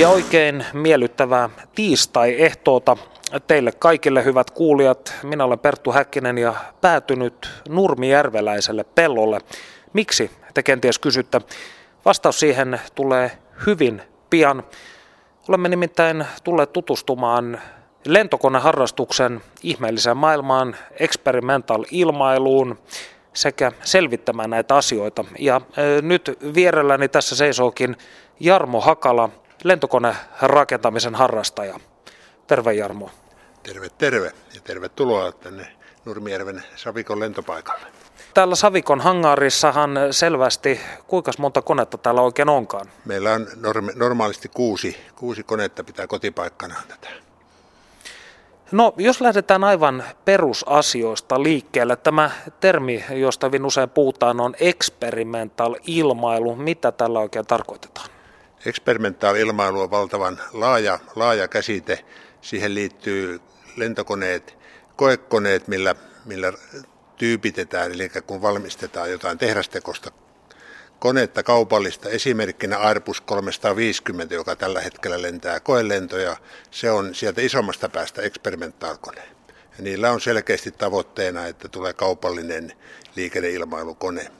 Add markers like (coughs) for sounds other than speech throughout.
Ja oikein miellyttävää tiistai-ehtoota teille kaikille hyvät kuulijat. Minä olen Perttu Häkkinen ja päätynyt Nurmijärveläiselle pellolle. Miksi te kenties kysytte? Vastaus siihen tulee hyvin pian. Olemme nimittäin tulleet tutustumaan lentokoneharrastuksen ihmeelliseen maailmaan, experimental ilmailuun sekä selvittämään näitä asioita. Ja nyt vierelläni tässä seisookin Jarmo Hakala, lentokonerakentamisen harrastaja. Terve Jarmo. Terve, terve ja tervetuloa tänne Nurmijärven Savikon lentopaikalle. Täällä Savikon hangaarissahan selvästi, kuinka monta konetta täällä oikein onkaan? Meillä on normi- normaalisti kuusi, kuusi konetta pitää kotipaikkana tätä. No, jos lähdetään aivan perusasioista liikkeelle, tämä termi, josta hyvin usein puhutaan, on experimental ilmailu. Mitä tällä oikein tarkoitetaan? Experimental-ilmailu on valtavan laaja, laaja käsite. Siihen liittyy lentokoneet, koekoneet, millä, millä tyypitetään, eli kun valmistetaan jotain tehdastekosta konetta kaupallista, esimerkkinä Airbus 350, joka tällä hetkellä lentää koelentoja, se on sieltä isommasta päästä experimentaalkone. Ja niillä on selkeästi tavoitteena, että tulee kaupallinen liikenneilmailukone.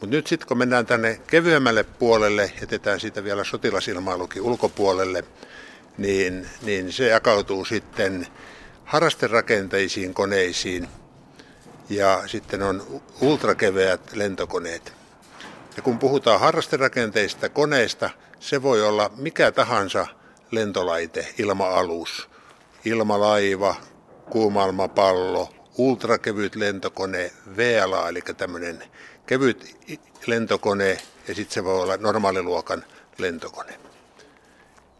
Mutta nyt sitten kun mennään tänne kevyemmälle puolelle, jätetään siitä vielä sotilasilmailukin ulkopuolelle, niin, niin se jakautuu sitten harrasterakenteisiin koneisiin ja sitten on ultrakeveät lentokoneet. Ja kun puhutaan harrasterakenteista koneista, se voi olla mikä tahansa lentolaite, ilma-alus, ilmalaiva, kuumalmapallo, ultrakevyt lentokone, VLA, eli tämmöinen kevyt lentokone ja sitten se voi olla normaaliluokan lentokone.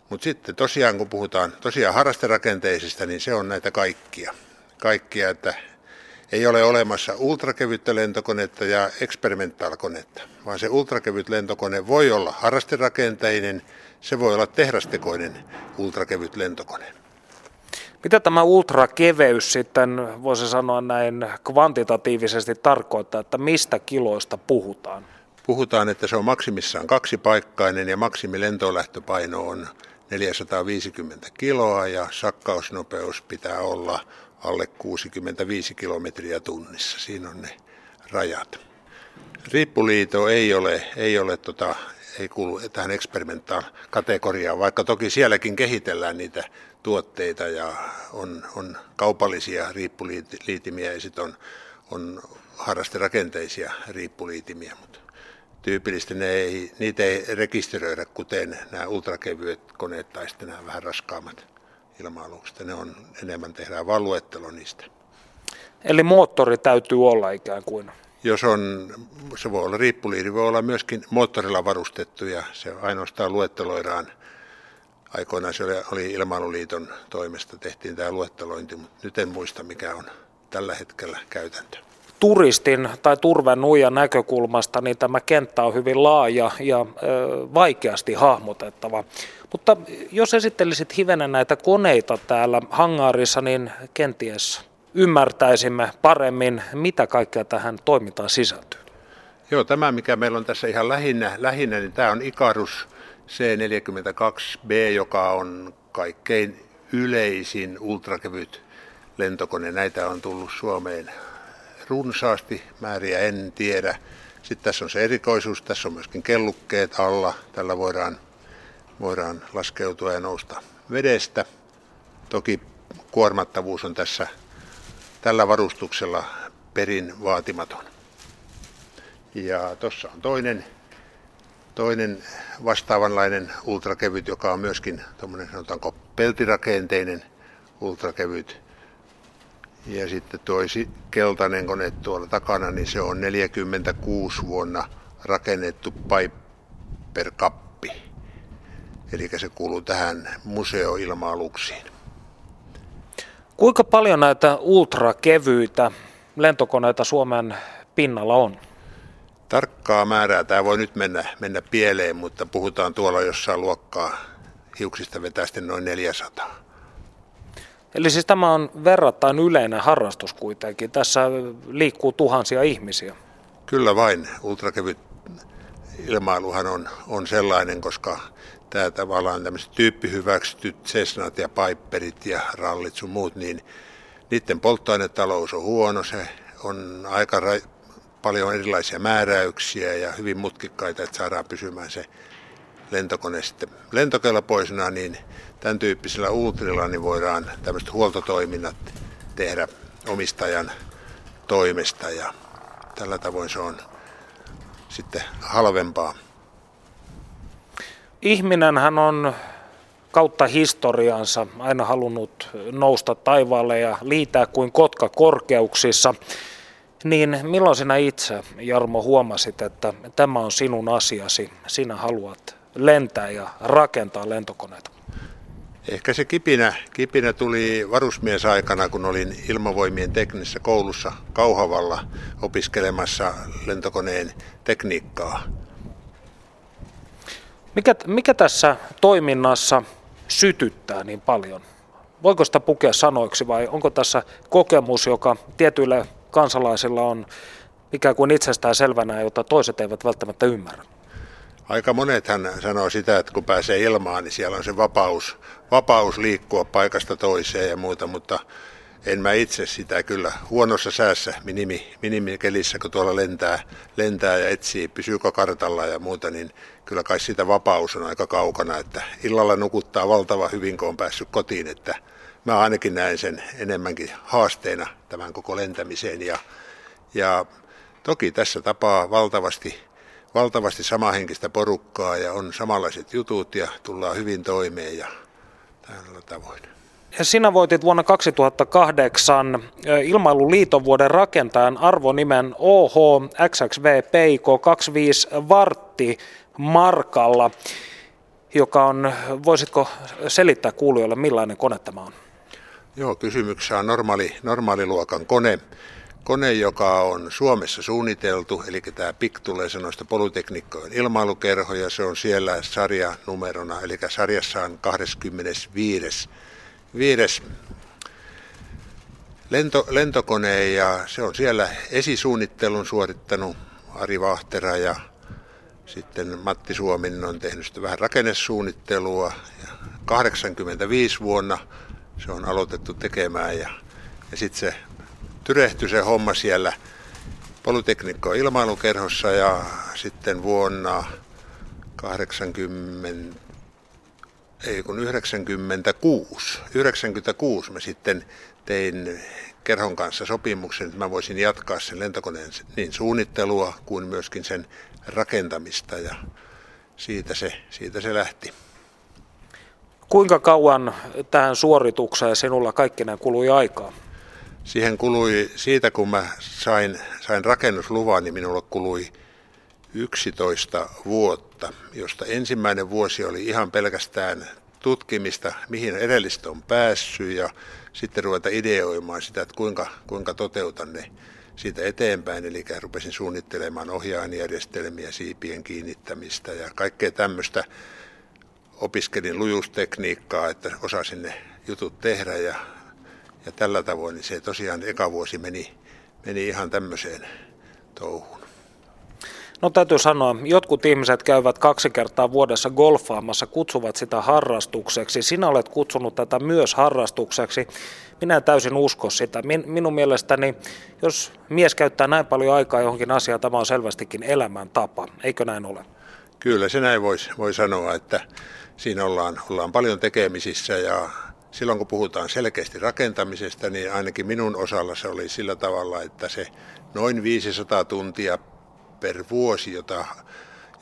Mutta sitten tosiaan kun puhutaan tosiaan harrasterakenteisista, niin se on näitä kaikkia. Kaikkia, että ei ole olemassa ultrakevyttä lentokonetta ja experimentaalkonetta, vaan se ultrakevyt lentokone voi olla harrasterakenteinen, se voi olla tehdastekoinen ultrakevyt lentokone. Mitä tämä ultrakeveys sitten, voisi sanoa näin kvantitatiivisesti tarkoittaa, että mistä kiloista puhutaan? Puhutaan, että se on maksimissaan kaksipaikkainen ja maksimilentolähtöpaino on 450 kiloa ja sakkausnopeus pitää olla alle 65 kilometriä tunnissa. Siinä on ne rajat. Riippuliito ei ole, ei ole tota, ei kuulu tähän experimental-kategoriaan, vaikka toki sielläkin kehitellään niitä tuotteita ja on, on kaupallisia riippuliitimiä ja sitten on, on harrasterakenteisia riippuliitimiä, mutta tyypillisesti ne ei, niitä ei rekisteröidä, kuten nämä ultrakevyet koneet tai sitten nämä vähän raskaammat ilma-alukset. Ne on enemmän tehdään vain luettelo niistä. Eli moottori täytyy olla ikään kuin? Jos on, se voi olla riippuliiri, voi olla myöskin moottorilla varustettu ja se ainoastaan luetteloidaan aikoinaan se oli, oli Ilmailuliiton toimesta, tehtiin tämä luettelointi, mutta nyt en muista mikä on tällä hetkellä käytäntö. Turistin tai turvenuijan näkökulmasta niin tämä kenttä on hyvin laaja ja ö, vaikeasti hahmotettava. Mutta jos esittelisit hivenen näitä koneita täällä hangaarissa, niin kenties ymmärtäisimme paremmin, mitä kaikkea tähän toimintaan sisältyy. Joo, tämä mikä meillä on tässä ihan lähinnä, lähinnä niin tämä on Ikarus C-42B, joka on kaikkein yleisin ultrakevyt lentokone. Näitä on tullut Suomeen runsaasti, määriä en tiedä. Sitten tässä on se erikoisuus, tässä on myöskin kellukkeet alla. Tällä voidaan, voidaan laskeutua ja nousta vedestä. Toki kuormattavuus on tässä tällä varustuksella perin vaatimaton. Ja tuossa on toinen Toinen vastaavanlainen ultrakevyt, joka on myöskin tuommoinen sanotaanko peltirakenteinen ultrakevyt. Ja sitten tuo keltainen kone tuolla takana, niin se on 46 vuonna rakennettu Piper Kappi. eli se kuuluu tähän museoilma-aluksiin. Kuinka paljon näitä ultrakevyitä lentokoneita Suomen pinnalla on? Tarkkaa määrää tämä voi nyt mennä, mennä pieleen, mutta puhutaan tuolla jossain luokkaa hiuksista vetäistä noin 400. Eli siis tämä on verrattain yleinen harrastus kuitenkin. Tässä liikkuu tuhansia ihmisiä. Kyllä vain. Ultrakevyt ilmailuhan on, on sellainen, koska tämä tavallaan tämmöiset tyyppihyväksytyt Cessnat ja Piperit ja rallit sun muut, niin niiden polttoainetalous on huono. Se on aika ra- paljon erilaisia määräyksiä ja hyvin mutkikkaita, että saadaan pysymään se lentokone sitten lentokelpoisena, niin tämän tyyppisellä Ultrilla niin voidaan tämmöiset huoltotoiminnat tehdä omistajan toimesta ja tällä tavoin se on sitten halvempaa. Ihminenhän on kautta historiansa aina halunnut nousta taivaalle ja liitää kuin kotka korkeuksissa. Niin milloin sinä itse, Jarmo, huomasit, että tämä on sinun asiasi, sinä haluat lentää ja rakentaa lentokoneita? Ehkä se kipinä, kipinä tuli varusmiesaikana, kun olin ilmavoimien teknisessä koulussa Kauhavalla opiskelemassa lentokoneen tekniikkaa. Mikä, mikä tässä toiminnassa sytyttää niin paljon? Voiko sitä pukea sanoiksi vai onko tässä kokemus, joka tietyille kansalaisilla on ikään kuin itsestään selvänä, jota toiset eivät välttämättä ymmärrä? Aika monet hän sanoo sitä, että kun pääsee ilmaan, niin siellä on se vapaus, vapaus liikkua paikasta toiseen ja muuta, mutta en mä itse sitä kyllä huonossa säässä minimi, minimikelissä, kun tuolla lentää, lentää ja etsii, pysyykö kartalla ja muuta, niin kyllä kai sitä vapaus on aika kaukana, että illalla nukuttaa valtava hyvin, kun on päässyt kotiin, että mä ainakin näen sen enemmänkin haasteena tämän koko lentämiseen ja, ja toki tässä tapaa valtavasti valtavasti samahenkistä porukkaa ja on samanlaiset jutut ja tullaan hyvin toimeen ja tällä tavoin. Sinä voitit vuonna 2008 Ilmailuliiton vuoden rakentajan arvonimen OH XXV PIK 25 Vartti Markalla, joka on, voisitko selittää kuulijoille millainen kone tämä on? Joo, kysymyksessä on normaali, normaaliluokan kone kone, joka on Suomessa suunniteltu, eli tämä PIK tulee sanoista Polyteknikkojen ilmailukerho, ja se on siellä sarjanumerona, eli sarjassa on 25. Viides lento, lentokone, ja se on siellä esisuunnittelun suorittanut Ari Vahtera, ja sitten Matti Suominen on tehnyt vähän rakennesuunnittelua, ja 85 vuonna se on aloitettu tekemään, ja, ja sitten se tyrehtyi se homma siellä Polyteknikko ilmailukerhossa ja sitten vuonna 80, ei kun 96, 96 mä sitten tein kerhon kanssa sopimuksen, että mä voisin jatkaa sen lentokoneen niin suunnittelua kuin myöskin sen rakentamista ja siitä se, siitä se lähti. Kuinka kauan tähän suoritukseen sinulla kaikkineen kului aikaa? Siihen kului, siitä kun mä sain, sain rakennusluvan, niin minulle kului 11 vuotta, josta ensimmäinen vuosi oli ihan pelkästään tutkimista, mihin edellistä on päässyt ja sitten ruveta ideoimaan sitä, että kuinka, kuinka toteutan ne siitä eteenpäin. Eli rupesin suunnittelemaan ohjaanjärjestelmiä, siipien kiinnittämistä ja kaikkea tämmöistä. Opiskelin lujustekniikkaa, että osasin ne jutut tehdä ja ja tällä tavoin niin se tosiaan eka vuosi meni, meni ihan tämmöiseen touhuun. No täytyy sanoa, jotkut ihmiset käyvät kaksi kertaa vuodessa golfaamassa, kutsuvat sitä harrastukseksi. Sinä olet kutsunut tätä myös harrastukseksi. Minä en täysin usko sitä. Min, minun mielestäni, jos mies käyttää näin paljon aikaa johonkin asiaan, tämä on selvästikin elämäntapa. Eikö näin ole? Kyllä, se näin voi, voi sanoa, että siinä ollaan, ollaan paljon tekemisissä ja silloin kun puhutaan selkeästi rakentamisesta, niin ainakin minun osalla se oli sillä tavalla, että se noin 500 tuntia per vuosi, jota,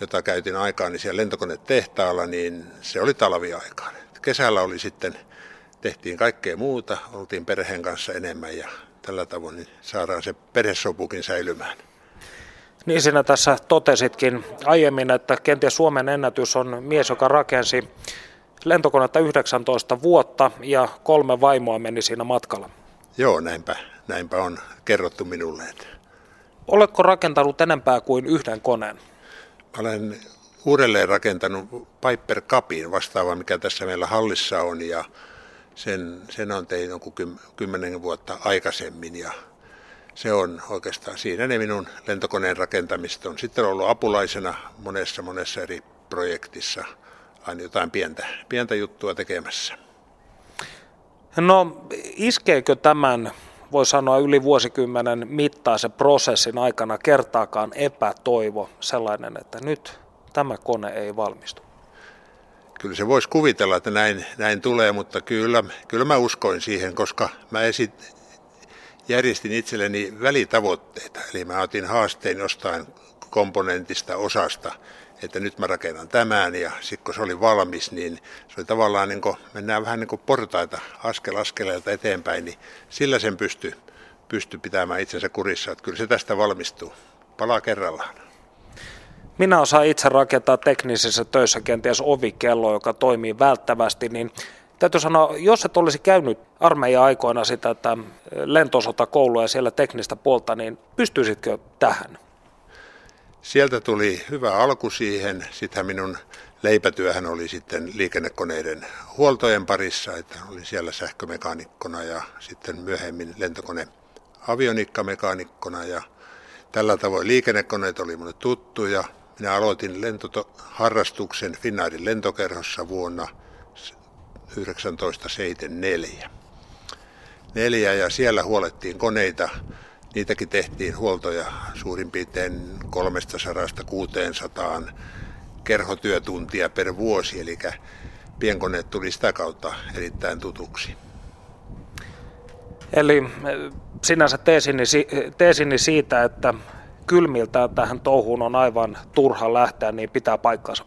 jota käytin aikaan niin siellä lentokonetehtaalla, niin se oli talviaikaan. Kesällä oli sitten, tehtiin kaikkea muuta, oltiin perheen kanssa enemmän ja tällä tavoin niin saadaan se perhesopukin säilymään. Niin sinä tässä totesitkin aiemmin, että kenties Suomen ennätys on mies, joka rakensi lentokonetta 19 vuotta ja kolme vaimoa meni siinä matkalla. Joo, näinpä, näinpä on kerrottu minulle. Oletko rakentanut enempää kuin yhden koneen? Olen uudelleen rakentanut Piper Cupin vastaava, mikä tässä meillä hallissa on ja sen, sen on tein jonkun kymmenen vuotta aikaisemmin ja se on oikeastaan siinä ne minun lentokoneen rakentamista on. Sitten ollut apulaisena monessa monessa eri projektissa aina jotain pientä, pientä juttua tekemässä. No iskeekö tämän, voi sanoa yli vuosikymmenen mittaisen prosessin aikana kertaakaan epätoivo sellainen, että nyt tämä kone ei valmistu? Kyllä se voisi kuvitella, että näin, näin tulee, mutta kyllä, kyllä mä uskoin siihen, koska mä esit, järjestin itselleni välitavoitteita. Eli mä otin haasteen jostain komponentista, osasta, että nyt mä rakennan tämän ja sitten kun se oli valmis, niin se oli tavallaan niin kuin, mennään vähän niin kuin portaita askel askeleelta eteenpäin, niin sillä sen pysty, pysty pitämään itsensä kurissa, että kyllä se tästä valmistuu. Palaa kerrallaan. Minä osaan itse rakentaa teknisissä töissä kenties ovikello, joka toimii välttävästi, niin täytyy sanoa, jos et olisi käynyt armeijan aikoina sitä lentosotakoulua ja siellä teknistä puolta, niin pystyisitkö tähän? Sieltä tuli hyvä alku siihen. Sitten minun leipätyöhän oli sitten liikennekoneiden huoltojen parissa, että olin siellä sähkömekaanikkona ja sitten myöhemmin lentokone avionikkamekaanikkona ja tällä tavoin liikennekoneet oli minulle tuttuja. Minä aloitin lentoharrastuksen Finnairin lentokerhossa vuonna 1974. Neljä ja siellä huolettiin koneita. Niitäkin tehtiin huoltoja suurin piirtein 300-600 kerhotyötuntia per vuosi, eli pienkoneet tuli sitä kautta erittäin tutuksi. Eli eh, sinänsä teesini, teesini siitä, että kylmiltään tähän touhuun on aivan turha lähteä, niin pitää paikkansa.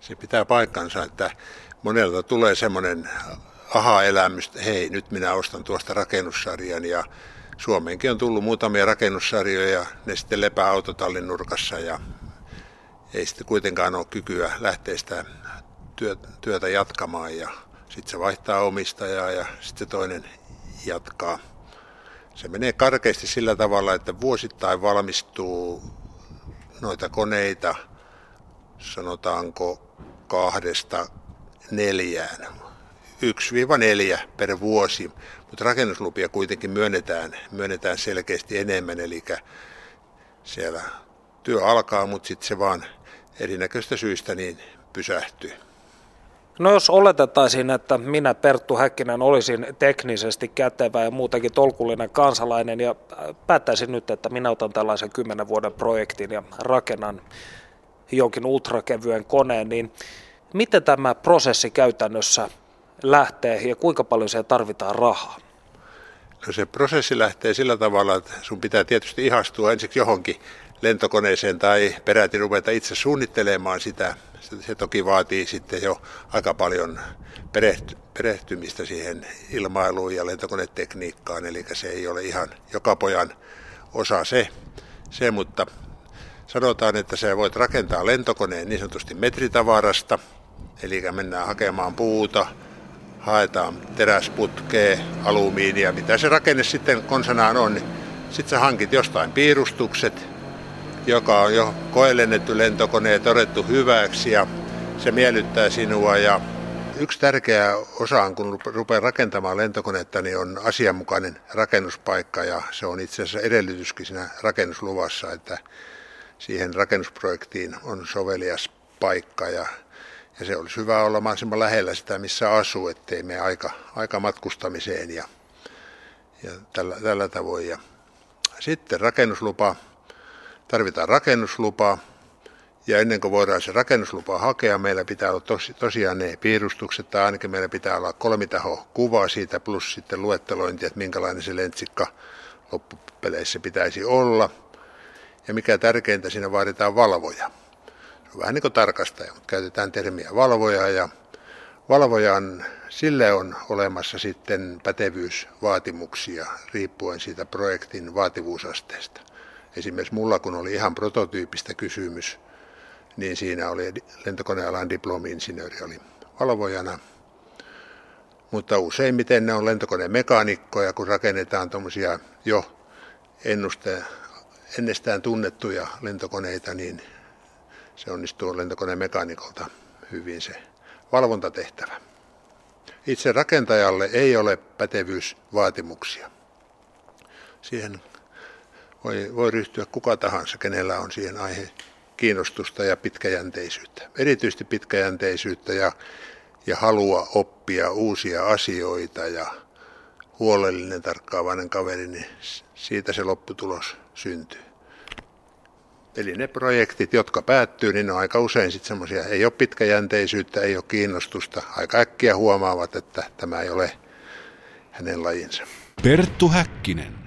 Se pitää paikkansa, että monelta tulee semmoinen aha-elämys, että hei, nyt minä ostan tuosta rakennussarjan ja Suomeenkin on tullut muutamia rakennussarjoja, ne sitten lepää autotallin nurkassa ja ei sitten kuitenkaan ole kykyä lähteä sitä työtä jatkamaan ja sitten se vaihtaa omistajaa ja sitten toinen jatkaa. Se menee karkeasti sillä tavalla, että vuosittain valmistuu noita koneita, sanotaanko kahdesta neljään, 1-4 per vuosi, mutta rakennuslupia kuitenkin myönnetään, myönnetään selkeästi enemmän, eli siellä työ alkaa, mutta sitten se vaan erinäköistä syistä niin pysähtyy. No jos oletettaisiin, että minä Perttu Häkkinen olisin teknisesti kätevä ja muutenkin tolkullinen kansalainen ja päättäisin nyt, että minä otan tällaisen kymmenen vuoden projektin ja rakennan jonkin ultrakevyen koneen, niin miten tämä prosessi käytännössä lähtee ja kuinka paljon siellä tarvitaan rahaa? No se prosessi lähtee sillä tavalla, että sun pitää tietysti ihastua ensiksi johonkin lentokoneeseen tai peräti ruveta itse suunnittelemaan sitä. Se toki vaatii sitten jo aika paljon perehty, perehtymistä siihen ilmailuun ja lentokonetekniikkaan, eli se ei ole ihan joka pojan osa se, se mutta sanotaan, että sä voit rakentaa lentokoneen niin sanotusti metritavarasta, eli mennään hakemaan puuta, haetaan teräsputkea, alumiinia, mitä se rakenne sitten konsanaan on, niin sitten sä hankit jostain piirustukset, joka on jo koelennetty lentokone ja todettu hyväksi ja se miellyttää sinua. Ja Yksi tärkeä osa, kun rupeaa rakentamaan lentokonetta, niin on asianmukainen rakennuspaikka ja se on itse asiassa edellytyskin siinä rakennusluvassa, että siihen rakennusprojektiin on sovelias paikka ja ja se olisi hyvä olla mahdollisimman lähellä sitä, missä asuu, ettei mene aika, aika matkustamiseen ja, ja tällä, tällä tavoin. Ja sitten rakennuslupa. Tarvitaan rakennuslupa. Ja ennen kuin voidaan se rakennuslupa hakea, meillä pitää olla tos, tosiaan ne piirustukset, tai ainakin meillä pitää olla kolmitaho kuva siitä, plus sitten luettelointi, että minkälainen se lentsikka loppupeleissä pitäisi olla. Ja mikä tärkeintä, siinä vaaditaan valvoja vähän niin kuin tarkastaja, mutta käytetään termiä valvoja ja valvojan, sille on olemassa sitten pätevyysvaatimuksia riippuen siitä projektin vaativuusasteesta. Esimerkiksi mulla, kun oli ihan prototyyppistä kysymys, niin siinä oli lentokonealan diplomi-insinööri oli valvojana. Mutta useimmiten ne on lentokonemekaanikkoja, kun rakennetaan tuommoisia jo ennuste, ennestään tunnettuja lentokoneita, niin se onnistuu lentokonemekaanikolta hyvin se valvontatehtävä. Itse rakentajalle ei ole pätevyysvaatimuksia. Siihen voi, voi ryhtyä kuka tahansa, kenellä on siihen aihe kiinnostusta ja pitkäjänteisyyttä. Erityisesti pitkäjänteisyyttä ja, ja halua oppia uusia asioita ja huolellinen, tarkkaavainen kaveri, niin siitä se lopputulos syntyy. Eli ne projektit, jotka päättyy, niin ne on aika usein sitten semmoisia, ei ole pitkäjänteisyyttä, ei ole kiinnostusta. Aika äkkiä huomaavat, että tämä ei ole hänen lajinsa. Perttu Häkkinen.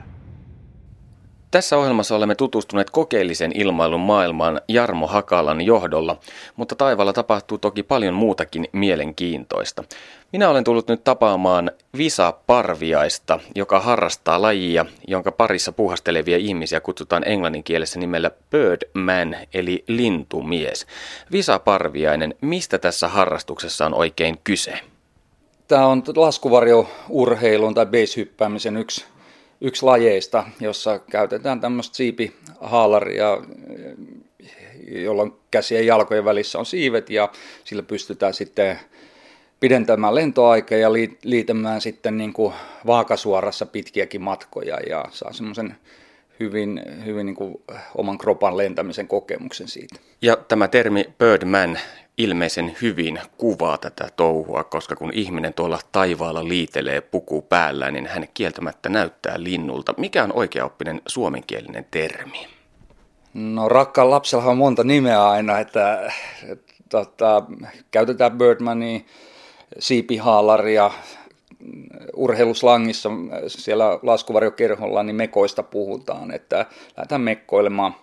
Tässä ohjelmassa olemme tutustuneet kokeellisen ilmailun maailmaan Jarmo Hakalan johdolla, mutta taivaalla tapahtuu toki paljon muutakin mielenkiintoista. Minä olen tullut nyt tapaamaan Visa Parviaista, joka harrastaa lajia, jonka parissa puhastelevia ihmisiä kutsutaan englannin kielessä nimellä Birdman eli lintumies. Visa Parviainen, mistä tässä harrastuksessa on oikein kyse? Tämä on laskuvarjourheilun tai base-hyppäämisen yksi yksi lajeista, jossa käytetään tämmöistä siipihaalaria, jolloin käsien ja jalkojen välissä on siivet ja sillä pystytään sitten pidentämään lentoaikaa ja liitämään sitten niin kuin vaakasuorassa pitkiäkin matkoja ja saa semmoisen hyvin, hyvin niin kuin oman kropan lentämisen kokemuksen siitä. Ja tämä termi Birdman ilmeisen hyvin kuvaa tätä touhua, koska kun ihminen tuolla taivaalla liitelee puku päällä, niin hän kieltämättä näyttää linnulta. Mikä on oikeaoppinen suomenkielinen termi? No rakkaan lapsella on monta nimeä aina, että, että tota, käytetään Birdmania, siipihaalaria, urheiluslangissa siellä laskuvarjokerholla niin mekoista puhutaan, että lähdetään mekkoilemaan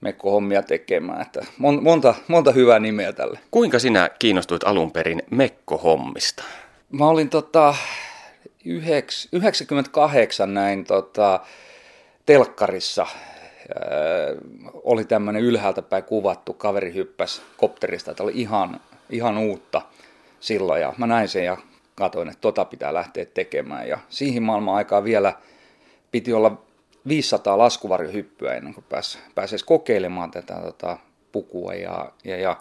mekkohommia tekemään. Että monta, monta hyvää nimeä tälle. Kuinka sinä kiinnostuit alun perin mekkohommista? Mä olin tota, 98 näin tota, telkkarissa. Öö, oli tämmöinen ylhäältä päin kuvattu, kaveri hyppäsi kopterista, että oli ihan, ihan uutta silloin. Ja mä näin sen ja katsoin, että tota pitää lähteä tekemään. Ja siihen maailman aikaan vielä piti olla 500 laskuvarjohyppyä ennen kuin pääsi, pääsi kokeilemaan tätä tota, pukua. Ja, ja, ja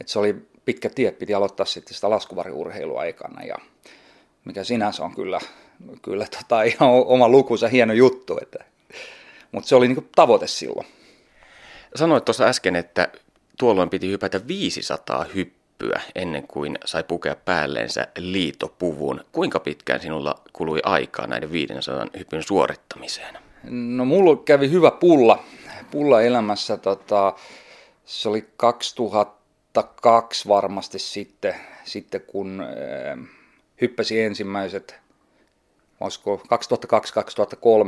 että se oli pitkä tie, piti aloittaa sitten sitä laskuvarjourheilua aikana. Ja mikä sinänsä on kyllä, kyllä tota, ihan oma lukunsa hieno juttu. Että, mutta se oli niin tavoite silloin. Sanoit tuossa äsken, että tuolloin piti hypätä 500 hyppyä ennen kuin sai pukea päälleensä liitopuvun. Kuinka pitkään sinulla kului aikaa näiden 500 hypyn suorittamiseen? No mulla kävi hyvä pulla, pulla elämässä. Tota, se oli 2002 varmasti sitten, sitten kun äh, hyppäsi ensimmäiset olisiko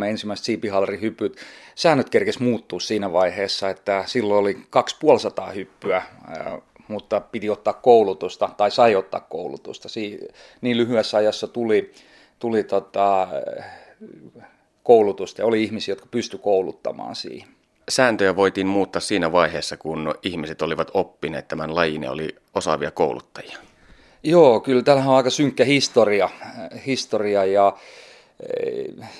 2002-2003 ensimmäiset siipihalarihypyt. Säännöt kerkes muuttua siinä vaiheessa, että silloin oli 2500 hyppyä, äh, mutta piti ottaa koulutusta, tai sai ottaa koulutusta. niin lyhyessä ajassa tuli, tuli tota, koulutusta ja oli ihmisiä, jotka pysty kouluttamaan siihen. Sääntöjä voitiin muuttaa siinä vaiheessa, kun ihmiset olivat oppineet tämän lajin ja oli osaavia kouluttajia. Joo, kyllä täällähän on aika synkkä historia, historia ja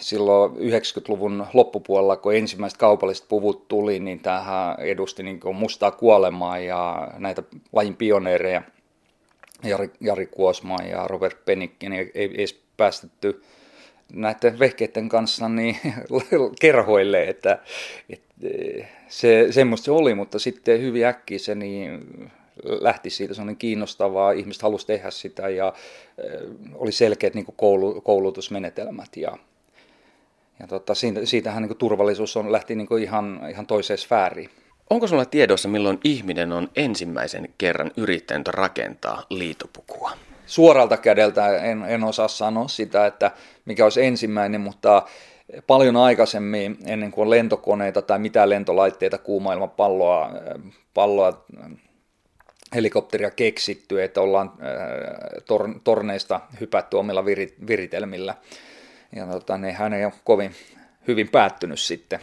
silloin 90-luvun loppupuolella, kun ensimmäiset kaupalliset puvut tuli, niin tähän edusti niin kuin mustaa kuolemaa ja näitä lajin pioneereja, Jari, Jari Kuosmaa ja Robert Pennikki, niin ei edes päästetty näiden vehkeiden kanssa niin (laughs) kerhoille, että, että se, semmoista se oli, mutta sitten hyvin äkkiä se niin lähti siitä sellainen kiinnostavaa, ihmiset halusi tehdä sitä ja oli selkeät niin koulu, koulutusmenetelmät ja, ja tota, siitä, siitähän niin turvallisuus on, lähti niin ihan, ihan toiseen sfääriin. Onko sinulla tiedossa, milloin ihminen on ensimmäisen kerran yrittänyt rakentaa liitopukua? suoralta kädeltä en, en osaa sanoa sitä, että mikä olisi ensimmäinen, mutta paljon aikaisemmin, ennen kuin on lentokoneita tai mitään lentolaitteita, kuumailmapalloa, palloa, helikopteria keksitty, että ollaan tor, torneista hypätty omilla viritelmillä. Ja tota, nehän ei ole kovin hyvin päättynyt sitten.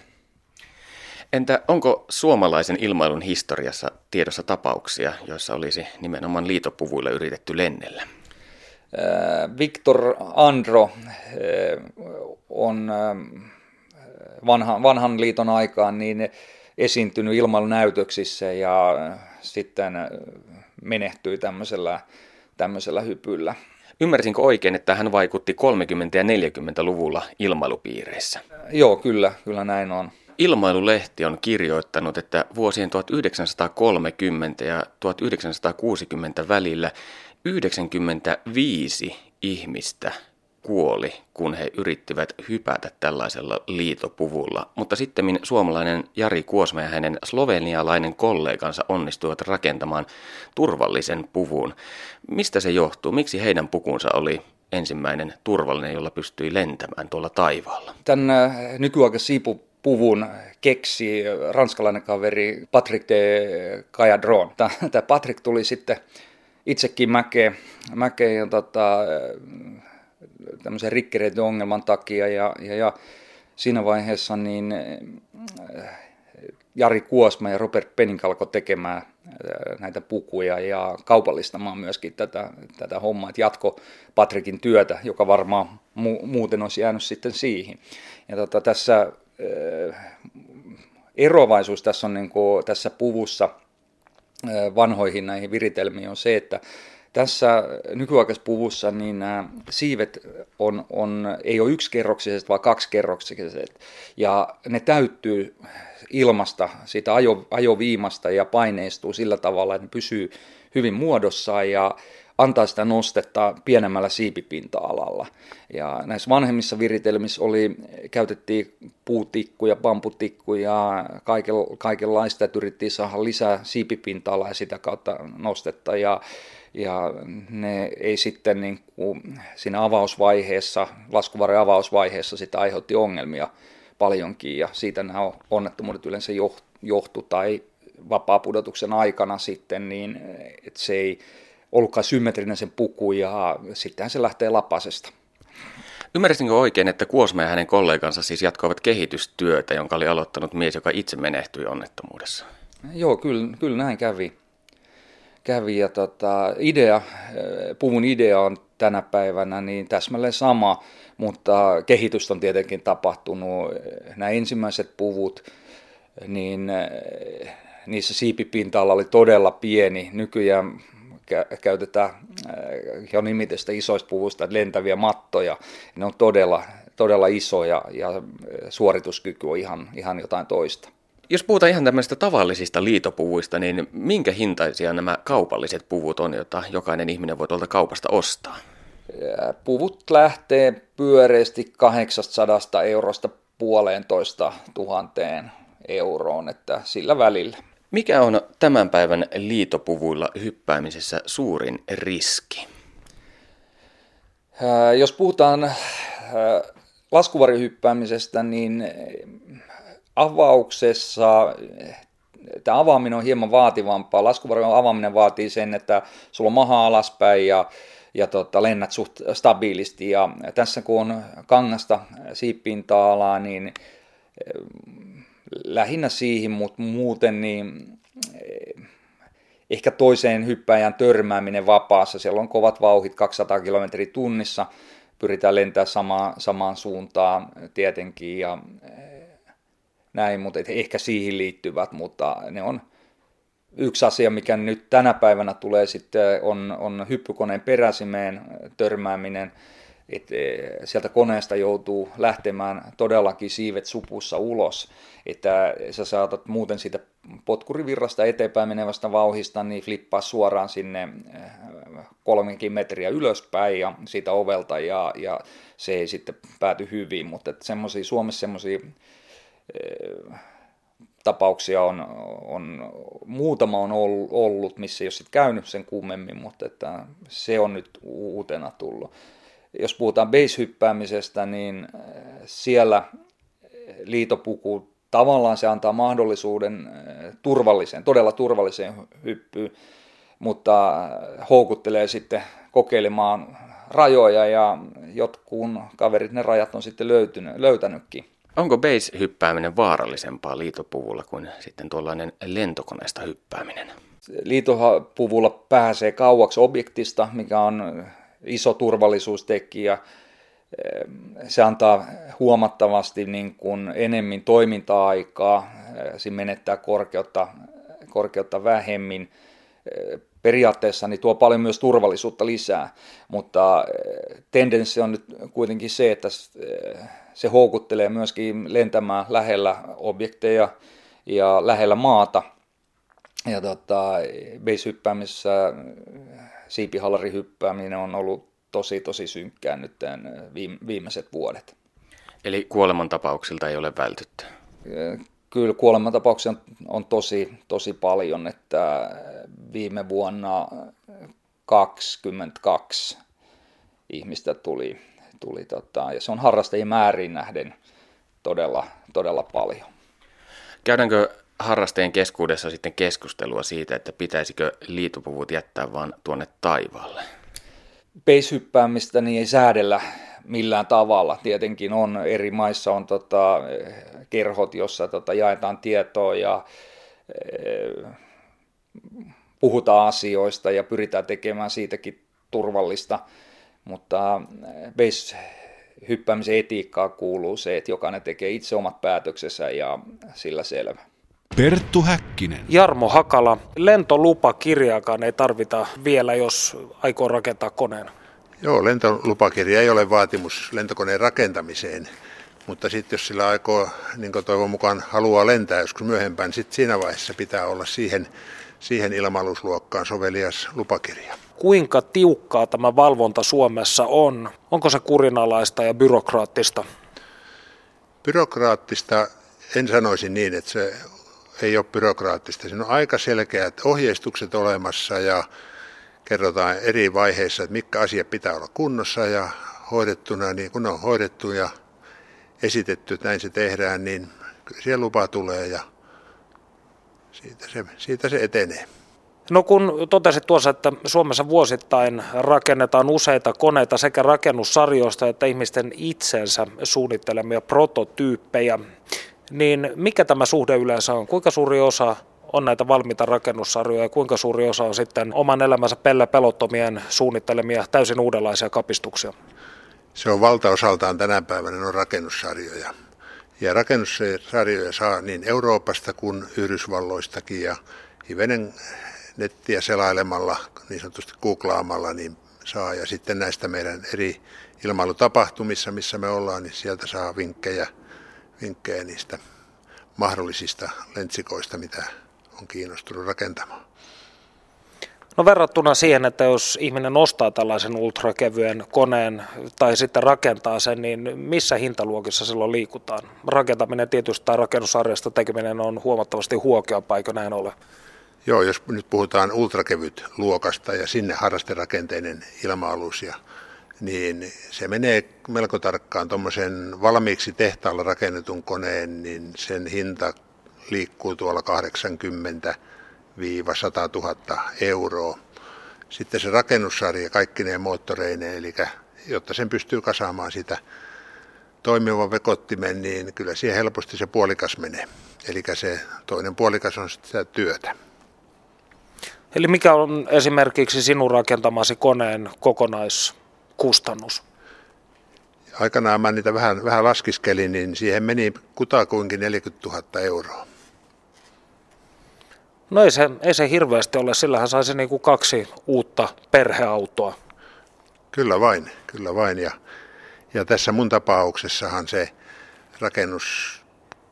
Entä onko suomalaisen ilmailun historiassa tiedossa tapauksia, joissa olisi nimenomaan liitopuvuilla yritetty lennellä? Viktor Andro on vanhan, vanhan liiton aikaan niin esiintynyt ilmailunäytöksissä ja sitten menehtyi tämmöisellä, tämmöisellä hypyllä. Ymmärsinkö oikein, että hän vaikutti 30- ja 40-luvulla ilmailupiireissä? Joo, kyllä, kyllä näin on. Ilmailulehti on kirjoittanut, että vuosien 1930 ja 1960 välillä 95 ihmistä kuoli, kun he yrittivät hypätä tällaisella liitopuvulla. Mutta sitten suomalainen Jari Kuosma ja hänen slovenialainen kollegansa onnistuivat rakentamaan turvallisen puvun. Mistä se johtuu? Miksi heidän pukunsa oli ensimmäinen turvallinen, jolla pystyi lentämään tuolla taivaalla? Tämän äh, nykyaikaisen siipupuvun keksi ranskalainen kaveri Patrick de Cayadron. Tämä Patrick tuli sitten itsekin mäkeen, mäkeen ja tota, tämmöisen rikkereiden ongelman takia ja, ja, ja siinä vaiheessa niin äh, Jari Kuosma ja Robert Penning alkoi tekemään äh, näitä pukuja ja kaupallistamaan myöskin tätä, tätä hommaa, että jatko Patrikin työtä, joka varmaan mu- muuten olisi jäänyt sitten siihen. Ja tota, tässä äh, eroavaisuus tässä on niin kuin, tässä puvussa vanhoihin näihin viritelmiin on se, että tässä nykyaikaisessa puvussa niin nämä siivet on, on, ei ole yksikerroksiset, vaan kaksikerroksiset. Ja ne täyttyy ilmasta, siitä ajo, ajoviimasta ja paineistuu sillä tavalla, että ne pysyy hyvin muodossaan ja antaa sitä nostetta pienemmällä siipipinta-alalla. Ja näissä vanhemmissa viritelmissä oli, käytettiin puutikkuja, bambutikkuja, kaiken, kaikenlaista, että yritettiin saada lisää siipipinta-alaa ja sitä kautta nostetta. Ja ja ne ei sitten niin kuin siinä avausvaiheessa, laskuvarren avausvaiheessa sitä aiheutti ongelmia paljonkin ja siitä nämä onnettomuudet yleensä johtu tai vapaa-pudotuksen aikana sitten, niin että se ei ollutkaan symmetrinen sen puku ja sittenhän se lähtee lapasesta. Ymmärsinkö oikein, että Kuosma ja hänen kollegansa siis jatkoivat kehitystyötä, jonka oli aloittanut mies, joka itse menehtyi onnettomuudessa? Joo, kyllä, kyllä näin kävi kävi. Ja tota, idea, puvun idea on tänä päivänä niin täsmälleen sama, mutta kehitystä on tietenkin tapahtunut. Nämä ensimmäiset puvut, niin niissä siipipinta-ala oli todella pieni. Nykyään käytetään jo nimitestä isoista puvuista lentäviä mattoja. Ne on todella, todella isoja ja suorituskyky on ihan, ihan jotain toista. Jos puhutaan ihan tämmöistä tavallisista liitopuvuista, niin minkä hintaisia nämä kaupalliset puvut on, joita jokainen ihminen voi tuolta kaupasta ostaa? Puvut lähtee pyöreästi 800 eurosta puolentoista tuhanteen euroon, että sillä välillä. Mikä on tämän päivän liitopuvuilla hyppäämisessä suurin riski? Jos puhutaan laskuvarihyppäämisestä, niin avauksessa tämä avaaminen on hieman vaativampaa. Laskuvarjon avaaminen vaatii sen, että sulla on maha alaspäin ja, ja tota, lennät suht stabiilisti. Ja tässä kun on kangasta siippinta-alaa, niin eh, lähinnä siihen, mutta muuten niin eh, ehkä toiseen hyppäjän törmääminen vapaassa. Siellä on kovat vauhit 200 km tunnissa, pyritään lentämään samaan, samaan suuntaan tietenkin ja eh, näin, mutta et ehkä siihen liittyvät, mutta ne on yksi asia, mikä nyt tänä päivänä tulee sitten, on, on hyppykoneen peräsimeen törmääminen, että e, sieltä koneesta joutuu lähtemään todellakin siivet supussa ulos, että sä saatat muuten siitä potkurivirrasta eteenpäin menevästä vauhista, niin flippaa suoraan sinne e, kolmenkin metriä ylöspäin ja siitä ovelta ja, ja se ei sitten pääty hyvin, mutta semmoisia Suomessa semmoisia tapauksia on, on, muutama on ollut, missä ei ole sit käynyt sen kummemmin, mutta että se on nyt uutena tullut. Jos puhutaan base-hyppäämisestä, niin siellä liitopuku tavallaan se antaa mahdollisuuden turvalliseen, todella turvalliseen hyppyyn, mutta houkuttelee sitten kokeilemaan rajoja ja jotkut kaverit ne rajat on sitten löytynyt, löytänytkin. Onko base-hyppääminen vaarallisempaa liitopuvulla kuin sitten tuollainen lentokoneesta hyppääminen? Liitopuvulla pääsee kauaksi objektista, mikä on iso turvallisuustekijä. Se antaa huomattavasti niin kuin enemmän toiminta-aikaa, siinä menettää korkeutta, korkeutta vähemmin. Periaatteessa niin tuo paljon myös turvallisuutta lisää, mutta tendenssi on nyt kuitenkin se, että se houkuttelee myöskin lentämään lähellä objekteja ja lähellä maata. Ja tota, base-hyppäämisessä hyppääminen on ollut tosi tosi synkkää nyt viimeiset vuodet. Eli kuolemantapauksilta ei ole vältytty? Kyllä kuolemantapauksia on, on tosi, tosi paljon, että viime vuonna 22 ihmistä tuli tuli tota, ja se on harrastajien määriin nähden todella, todella paljon. Käydäänkö harrastajien keskuudessa sitten keskustelua siitä, että pitäisikö liitopuvut jättää vaan tuonne taivaalle? Peishyppäämistä niin ei säädellä millään tavalla. Tietenkin on eri maissa on tota, kerhot, jossa tota, jaetaan tietoa ja e, puhutaan asioista ja pyritään tekemään siitäkin turvallista mutta eh, base-hyppäämisen etiikkaa kuuluu se, että jokainen tekee itse omat päätöksensä ja sillä selvä. Perttu Häkkinen. Jarmo Hakala, lentolupakirjaakaan ei tarvita vielä, jos aikoo rakentaa koneen. Joo, lentolupakirja ei ole vaatimus lentokoneen rakentamiseen, mutta sitten jos sillä aikoo, niin kuin toivon mukaan haluaa lentää joskus myöhempään, niin sitten siinä vaiheessa pitää olla siihen, siihen ilmailusluokkaan sovelias lupakirja kuinka tiukkaa tämä valvonta Suomessa on? Onko se kurinalaista ja byrokraattista? Byrokraattista en sanoisi niin, että se ei ole byrokraattista. Siinä on aika selkeät ohjeistukset olemassa ja kerrotaan eri vaiheissa, että mitkä asiat pitää olla kunnossa ja hoidettuna niin kun ne on hoidettu ja esitetty, että näin se tehdään, niin siellä lupa tulee ja siitä se, siitä se etenee. No kun totesit tuossa, että Suomessa vuosittain rakennetaan useita koneita sekä rakennussarjoista että ihmisten itsensä suunnittelemia prototyyppejä, niin mikä tämä suhde yleensä on? Kuinka suuri osa on näitä valmiita rakennussarjoja ja kuinka suuri osa on sitten oman elämänsä pelle pelottomien suunnittelemia täysin uudenlaisia kapistuksia? Se on valtaosaltaan tänä päivänä on rakennussarjoja. Ja rakennussarjoja saa niin Euroopasta kuin Yhdysvalloistakin ja hivenen nettiä selailemalla, niin sanotusti googlaamalla, niin saa. Ja sitten näistä meidän eri ilmailutapahtumissa, missä me ollaan, niin sieltä saa vinkkejä, vinkkejä niistä mahdollisista lentsikoista, mitä on kiinnostunut rakentamaan. No verrattuna siihen, että jos ihminen ostaa tällaisen ultrakevyen koneen tai sitten rakentaa sen, niin missä hintaluokissa silloin liikutaan? Rakentaminen tietysti tai rakennusarjasta tekeminen on huomattavasti huokeampaa, eikö näin ole? Joo, jos nyt puhutaan ultrakevyt luokasta ja sinne harrasterakenteinen ilma-alus, ja, niin se menee melko tarkkaan tuommoisen valmiiksi tehtaalla rakennetun koneen, niin sen hinta liikkuu tuolla 80 100 000 euroa. Sitten se rakennussarja kaikki ne moottoreineen, eli jotta sen pystyy kasaamaan sitä toimivan vekottimen, niin kyllä siihen helposti se puolikas menee. Eli se toinen puolikas on sitä työtä. Eli mikä on esimerkiksi sinun rakentamasi koneen kokonaiskustannus? Aikanaan mä niitä vähän, vähän laskiskelin, niin siihen meni kutakuinkin 40 000 euroa. No ei se, ei se hirveästi ole, sillähän saisi niin kuin kaksi uutta perheautoa. Kyllä vain, kyllä vain. Ja, ja tässä mun tapauksessahan se rakennus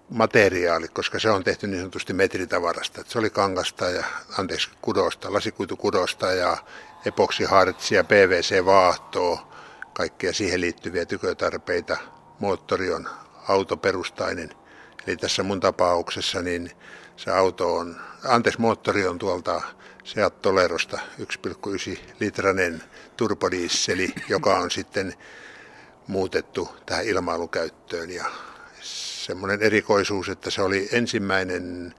materiaali, koska se on tehty niin sanotusti metritavarasta. Että se oli kangasta ja, anteeksi, kudosta, lasikuitukudosta ja epoksihartsia, PVC-vaahtoa, kaikkia siihen liittyviä tykötarpeita. Moottori on autoperustainen. Eli tässä mun tapauksessa niin se auto on, anteeksi, moottori on tuolta Seat Tolerosta 1,9 litranen turbodiisseli, joka on sitten muutettu tähän ilmailukäyttöön ja semmoinen erikoisuus, että se oli ensimmäinen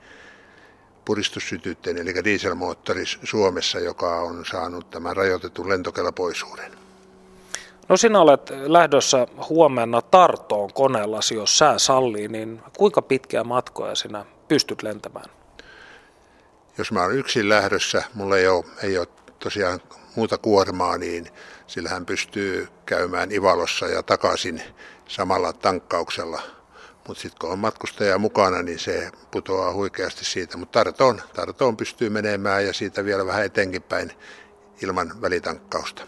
puristussytytteen, eli dieselmoottori Suomessa, joka on saanut tämän rajoitetun lentokelpoisuuden. No sinä olet lähdössä huomenna Tartoon koneellasi, jos sää sallii, niin kuinka pitkiä matkoja sinä pystyt lentämään? Jos mä olen yksin lähdössä, mulla ei ole, ei ole tosiaan muuta kuormaa, niin sillä hän pystyy käymään Ivalossa ja takaisin samalla tankkauksella. Mutta sitten kun on matkustaja mukana, niin se putoaa huikeasti siitä. Mutta Tartoon, Tartoon pystyy menemään ja siitä vielä vähän etenkin päin ilman välitankkausta.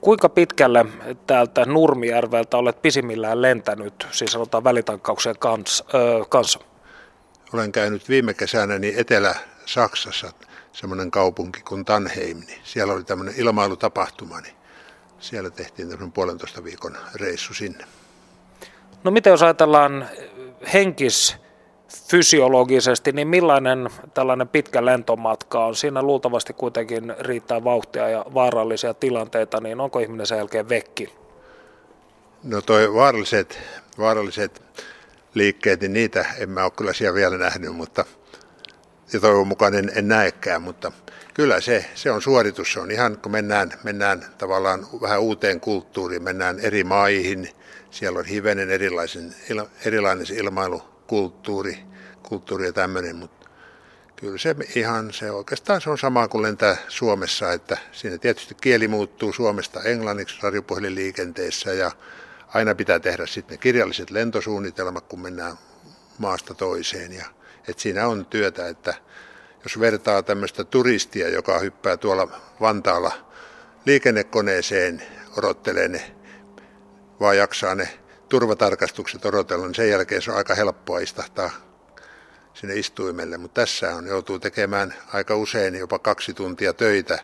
Kuinka pitkälle täältä Nurmijärveltä olet pisimmillään lentänyt, siis sanotaan välitankkauksen kanssa? Öö, kanssa? Olen käynyt viime kesänä niin Etelä-Saksassa, semmoinen kaupunki kuin Tanheim, niin siellä oli tämmöinen ilmailutapahtuma, niin siellä tehtiin tämmöinen puolentoista viikon reissu sinne. No miten jos ajatellaan henkis fysiologisesti, niin millainen tällainen pitkä lentomatka on? Siinä luultavasti kuitenkin riittää vauhtia ja vaarallisia tilanteita, niin onko ihminen sen jälkeen vekki? No toi vaaralliset, vaaralliset liikkeet, niin niitä en mä ole kyllä siellä vielä nähnyt, mutta ja toivon mukaan en, en näekään, mutta kyllä se, se on suoritus. Se on ihan, kun mennään, mennään tavallaan vähän uuteen kulttuuriin, mennään eri maihin, siellä on hivenen erilaisen, erilainen ilmailukulttuuri kulttuuri ja tämmöinen, mutta kyllä se ihan, se oikeastaan se on sama kuin lentää Suomessa, että siinä tietysti kieli muuttuu Suomesta englanniksi radiopuhelinliikenteessä ja aina pitää tehdä sitten kirjalliset lentosuunnitelmat, kun mennään maasta toiseen ja että siinä on työtä, että jos vertaa tämmöistä turistia, joka hyppää tuolla Vantaalla liikennekoneeseen, odottelee ne, vaan jaksaa ne turvatarkastukset odotella, niin sen jälkeen se on aika helppoa istahtaa sinne istuimelle. Mutta tässä on, joutuu tekemään aika usein jopa kaksi tuntia töitä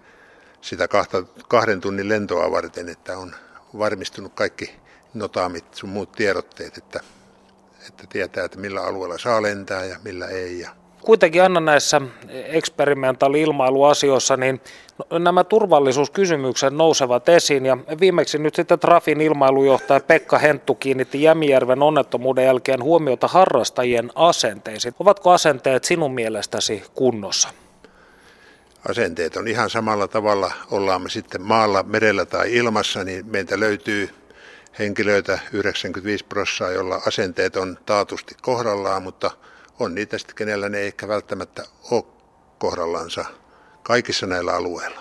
sitä kahta, kahden tunnin lentoa varten, että on varmistunut kaikki notaamit sun muut tiedotteet, että että tietää, että millä alueella saa lentää ja millä ei. Ja kuitenkin Anna näissä eksperimentaali-ilmailuasioissa, niin nämä turvallisuuskysymykset nousevat esiin ja viimeksi nyt sitten Trafin ilmailujohtaja Pekka Henttu kiinnitti Jämijärven onnettomuuden jälkeen huomiota harrastajien asenteisiin. Ovatko asenteet sinun mielestäsi kunnossa? Asenteet on ihan samalla tavalla, ollaan me sitten maalla, merellä tai ilmassa, niin meiltä löytyy henkilöitä 95 prosenttia, jolla asenteet on taatusti kohdallaan, mutta on niitä sitten, kenellä ne ei ehkä välttämättä ole kohdallansa kaikissa näillä alueilla.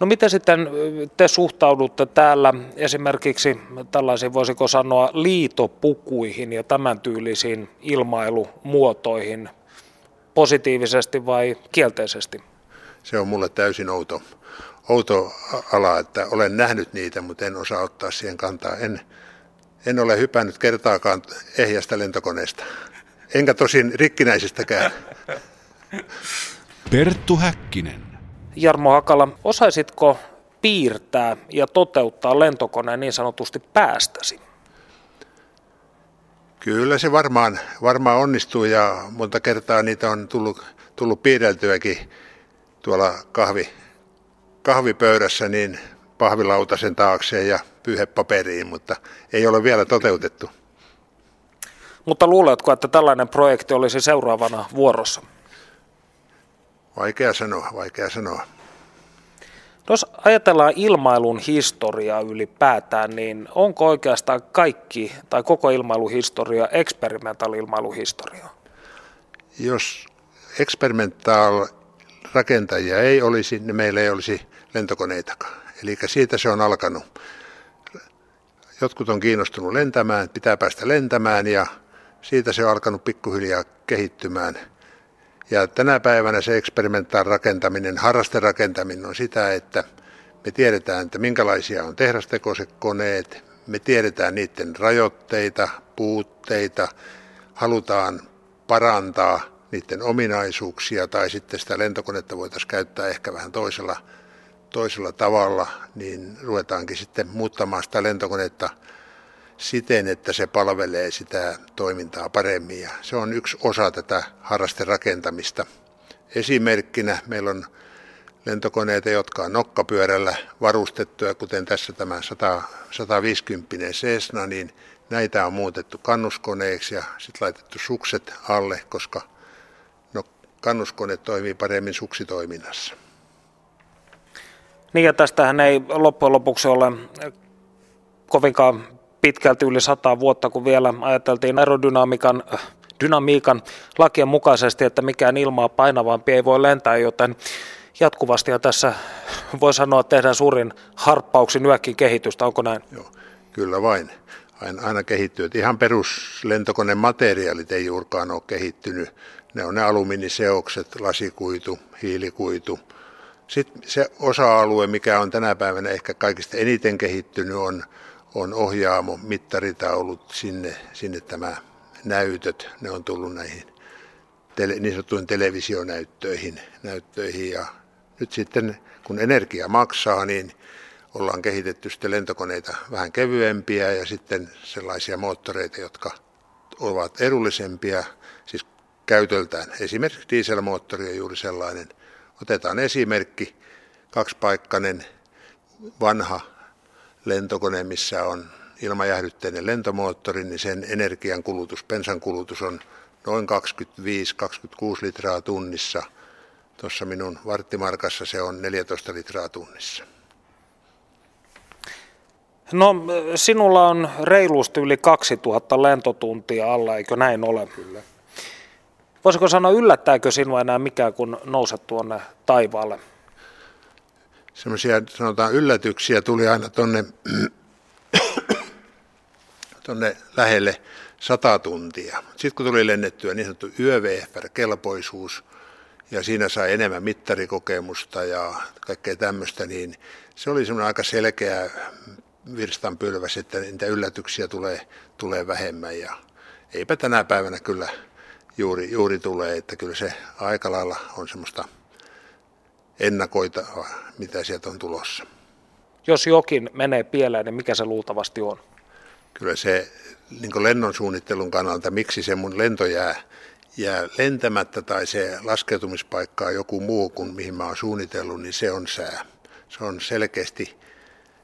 No miten sitten te suhtaudutte täällä esimerkiksi tällaisiin, voisiko sanoa, liitopukuihin ja tämän tyylisiin ilmailumuotoihin positiivisesti vai kielteisesti? Se on mulle täysin outo, outo ala, että olen nähnyt niitä, mutta en osaa ottaa siihen kantaa. En, en ole hypännyt kertaakaan ehjästä lentokoneesta, enkä tosin rikkinäisestäkään. Perttu Häkkinen. Jarmo Hakala, osaisitko piirtää ja toteuttaa lentokoneen niin sanotusti päästäsi? Kyllä se varmaan, varmaan onnistuu ja monta kertaa niitä on tullut, tullut piirreltyäkin tuolla kahvi, kahvipöydässä niin pahvilautasen taakse ja pyyhepaperiin, mutta ei ole vielä toteutettu. Mutta luuletko, että tällainen projekti olisi seuraavana vuorossa? Vaikea sanoa, vaikea sanoa. No jos ajatellaan ilmailun historiaa ylipäätään, niin onko oikeastaan kaikki tai koko ilmailuhistoria eksperimentaal-ilmailuhistoria? Jos eksperimentaal rakentajia ei olisi, niin meillä ei olisi lentokoneitakaan. Eli siitä se on alkanut. Jotkut on kiinnostunut lentämään, pitää päästä lentämään ja siitä se on alkanut pikkuhiljaa kehittymään. Ja tänä päivänä se eksperimentaal rakentaminen, harrasterakentaminen on sitä, että me tiedetään, että minkälaisia on tehdastekoiset koneet, me tiedetään niiden rajoitteita, puutteita, halutaan parantaa niiden ominaisuuksia tai sitten sitä lentokonetta voitaisiin käyttää ehkä vähän toisella, toisella tavalla, niin ruvetaankin sitten muuttamaan sitä lentokonetta siten, että se palvelee sitä toimintaa paremmin. Ja se on yksi osa tätä harrasterakentamista. Esimerkkinä meillä on lentokoneita, jotka on nokkapyörällä varustettuja, kuten tässä tämä 100, 150 Cessna, niin näitä on muutettu kannuskoneeksi ja sitten laitettu sukset alle, koska no, kannuskone toimii paremmin suksitoiminnassa. Niin ja tästähän ei loppujen lopuksi ole kovinkaan pitkälti yli sata vuotta, kun vielä ajateltiin aerodynamiikan dynamiikan lakien mukaisesti, että mikään ilmaa painavampi ei voi lentää, joten jatkuvasti ja tässä voi sanoa, että tehdään suurin harppauksin nyökkin kehitystä, onko näin? Joo, kyllä vain. Aina, aina kehittyy. Että ihan peruslentokoneen materiaalit ei juurikaan ole kehittynyt. Ne on ne alumiiniseokset, lasikuitu, hiilikuitu. Sitten se osa-alue, mikä on tänä päivänä ehkä kaikista eniten kehittynyt, on, on ohjaamo, mittaritaulut, sinne, sinne tämä näytöt, ne on tullut näihin tele, niin sanottuihin televisionäyttöihin näyttöihin ja nyt sitten kun energia maksaa, niin ollaan kehitetty sitten lentokoneita vähän kevyempiä ja sitten sellaisia moottoreita, jotka ovat edullisempia, siis käytöltään. Esimerkiksi dieselmoottori on juuri sellainen. Otetaan esimerkki, kaksipaikkainen vanha lentokone, missä on ilmajähdytteinen lentomoottori, niin sen energian kulutus, bensan kulutus on noin 25-26 litraa tunnissa. Tuossa minun varttimarkassa se on 14 litraa tunnissa. No sinulla on reilusti yli 2000 lentotuntia alla, eikö näin ole? Kyllä. Voisiko sanoa, yllättääkö sinua enää mikään, kun nouset tuonne taivaalle? Sellaisia sanotaan yllätyksiä tuli aina tuonne (coughs) tonne lähelle 100 tuntia. Sitten kun tuli lennettyä niin sanottu YVFR-kelpoisuus, ja siinä sai enemmän mittarikokemusta ja kaikkea tämmöistä, niin se oli semmoinen aika selkeä virstanpylväs, että niitä yllätyksiä tulee, tulee vähemmän ja eipä tänä päivänä kyllä juuri, juuri tulee, että kyllä se aika lailla on semmoista ennakoita, mitä sieltä on tulossa. Jos jokin menee pieleen, niin mikä se luultavasti on? Kyllä se niin lennon suunnittelun kannalta, miksi se mun lento jää, jää lentämättä tai se laskeutumispaikka on joku muu kuin mihin mä oon suunnitellut, niin se on sää. Se on selkeästi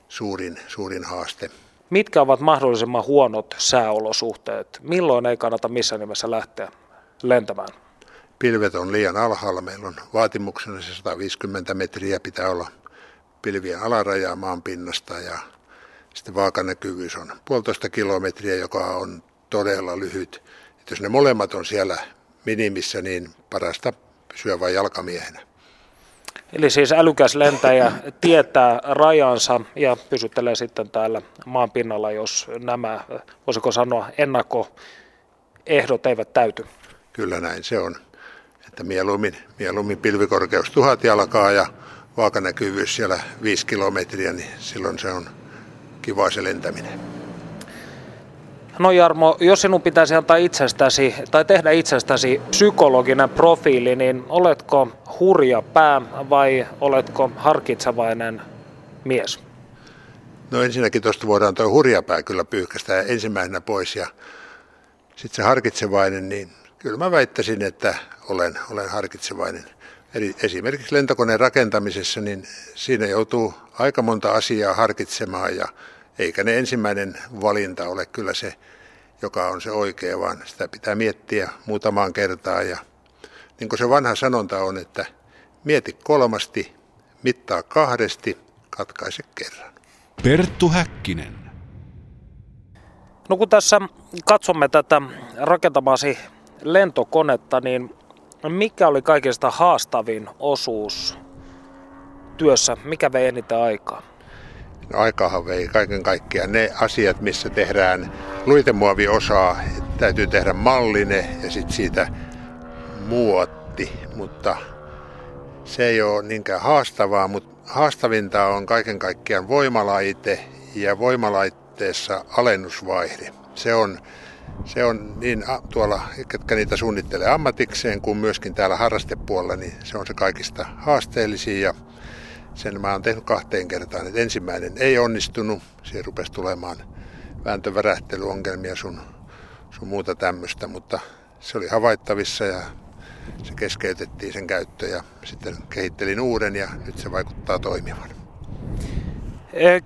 suurin, suurin haaste. Mitkä ovat mahdollisimman huonot sääolosuhteet? Milloin ei kannata missään nimessä lähteä lentämään? Pilvet on liian alhaalla. Meillä on vaatimuksena se 150 metriä pitää olla pilvien alarajaa maan pinnasta ja sitten vaakanäkyvyys on puolitoista kilometriä, joka on todella lyhyt. Että jos ne molemmat on siellä minimissä, niin parasta pysyä vain jalkamiehenä. Eli siis älykäs lentäjä tietää rajansa ja pysyttelee sitten täällä maan pinnalla, jos nämä, voisiko sanoa, ennakkoehdot eivät täyty. Kyllä näin se on. Että mieluummin, mieluummin pilvikorkeus tuhat jalkaa ja vaakanäkyvyys siellä viisi kilometriä, niin silloin se on kiva se lentäminen. No Jarmo, jos sinun pitäisi antaa itsestäsi tai tehdä itsestäsi psykologinen profiili, niin oletko hurja pää vai oletko harkitsevainen mies? No ensinnäkin tuosta voidaan tuo hurjapää kyllä pyyhkästä ensimmäisenä pois ja sitten se harkitsevainen, niin kyllä mä väittäisin, että olen, olen harkitsevainen. Eli esimerkiksi lentokoneen rakentamisessa, niin siinä joutuu aika monta asiaa harkitsemaan ja eikä ne ensimmäinen valinta ole kyllä se, joka on se oikea, vaan sitä pitää miettiä muutamaan kertaan. Ja niin kuin se vanha sanonta on, että mieti kolmasti, mittaa kahdesti, katkaise kerran. Perttu Häkkinen. No kun tässä katsomme tätä rakentamasi lentokonetta, niin mikä oli kaikista haastavin osuus työssä? Mikä vei eniten aikaa? No, aikaahan vei kaiken kaikkiaan ne asiat, missä tehdään luitemuoviosaa, täytyy tehdä malline ja sitten siitä muotti, mutta se ei ole niinkään haastavaa, mutta haastavinta on kaiken kaikkiaan voimalaite ja voimalaitteessa alennusvaihde. Se on, se on niin tuolla, ketkä niitä suunnittelee ammatikseen, kuin myöskin täällä harrastepuolella, niin se on se kaikista haasteellisin ja sen mä oon tehnyt kahteen kertaan. Et ensimmäinen ei onnistunut, siihen rupesi tulemaan vääntövärähtelyongelmia sun, sun muuta tämmöistä, mutta se oli havaittavissa ja se keskeytettiin sen käyttö ja sitten kehittelin uuden ja nyt se vaikuttaa toimivan.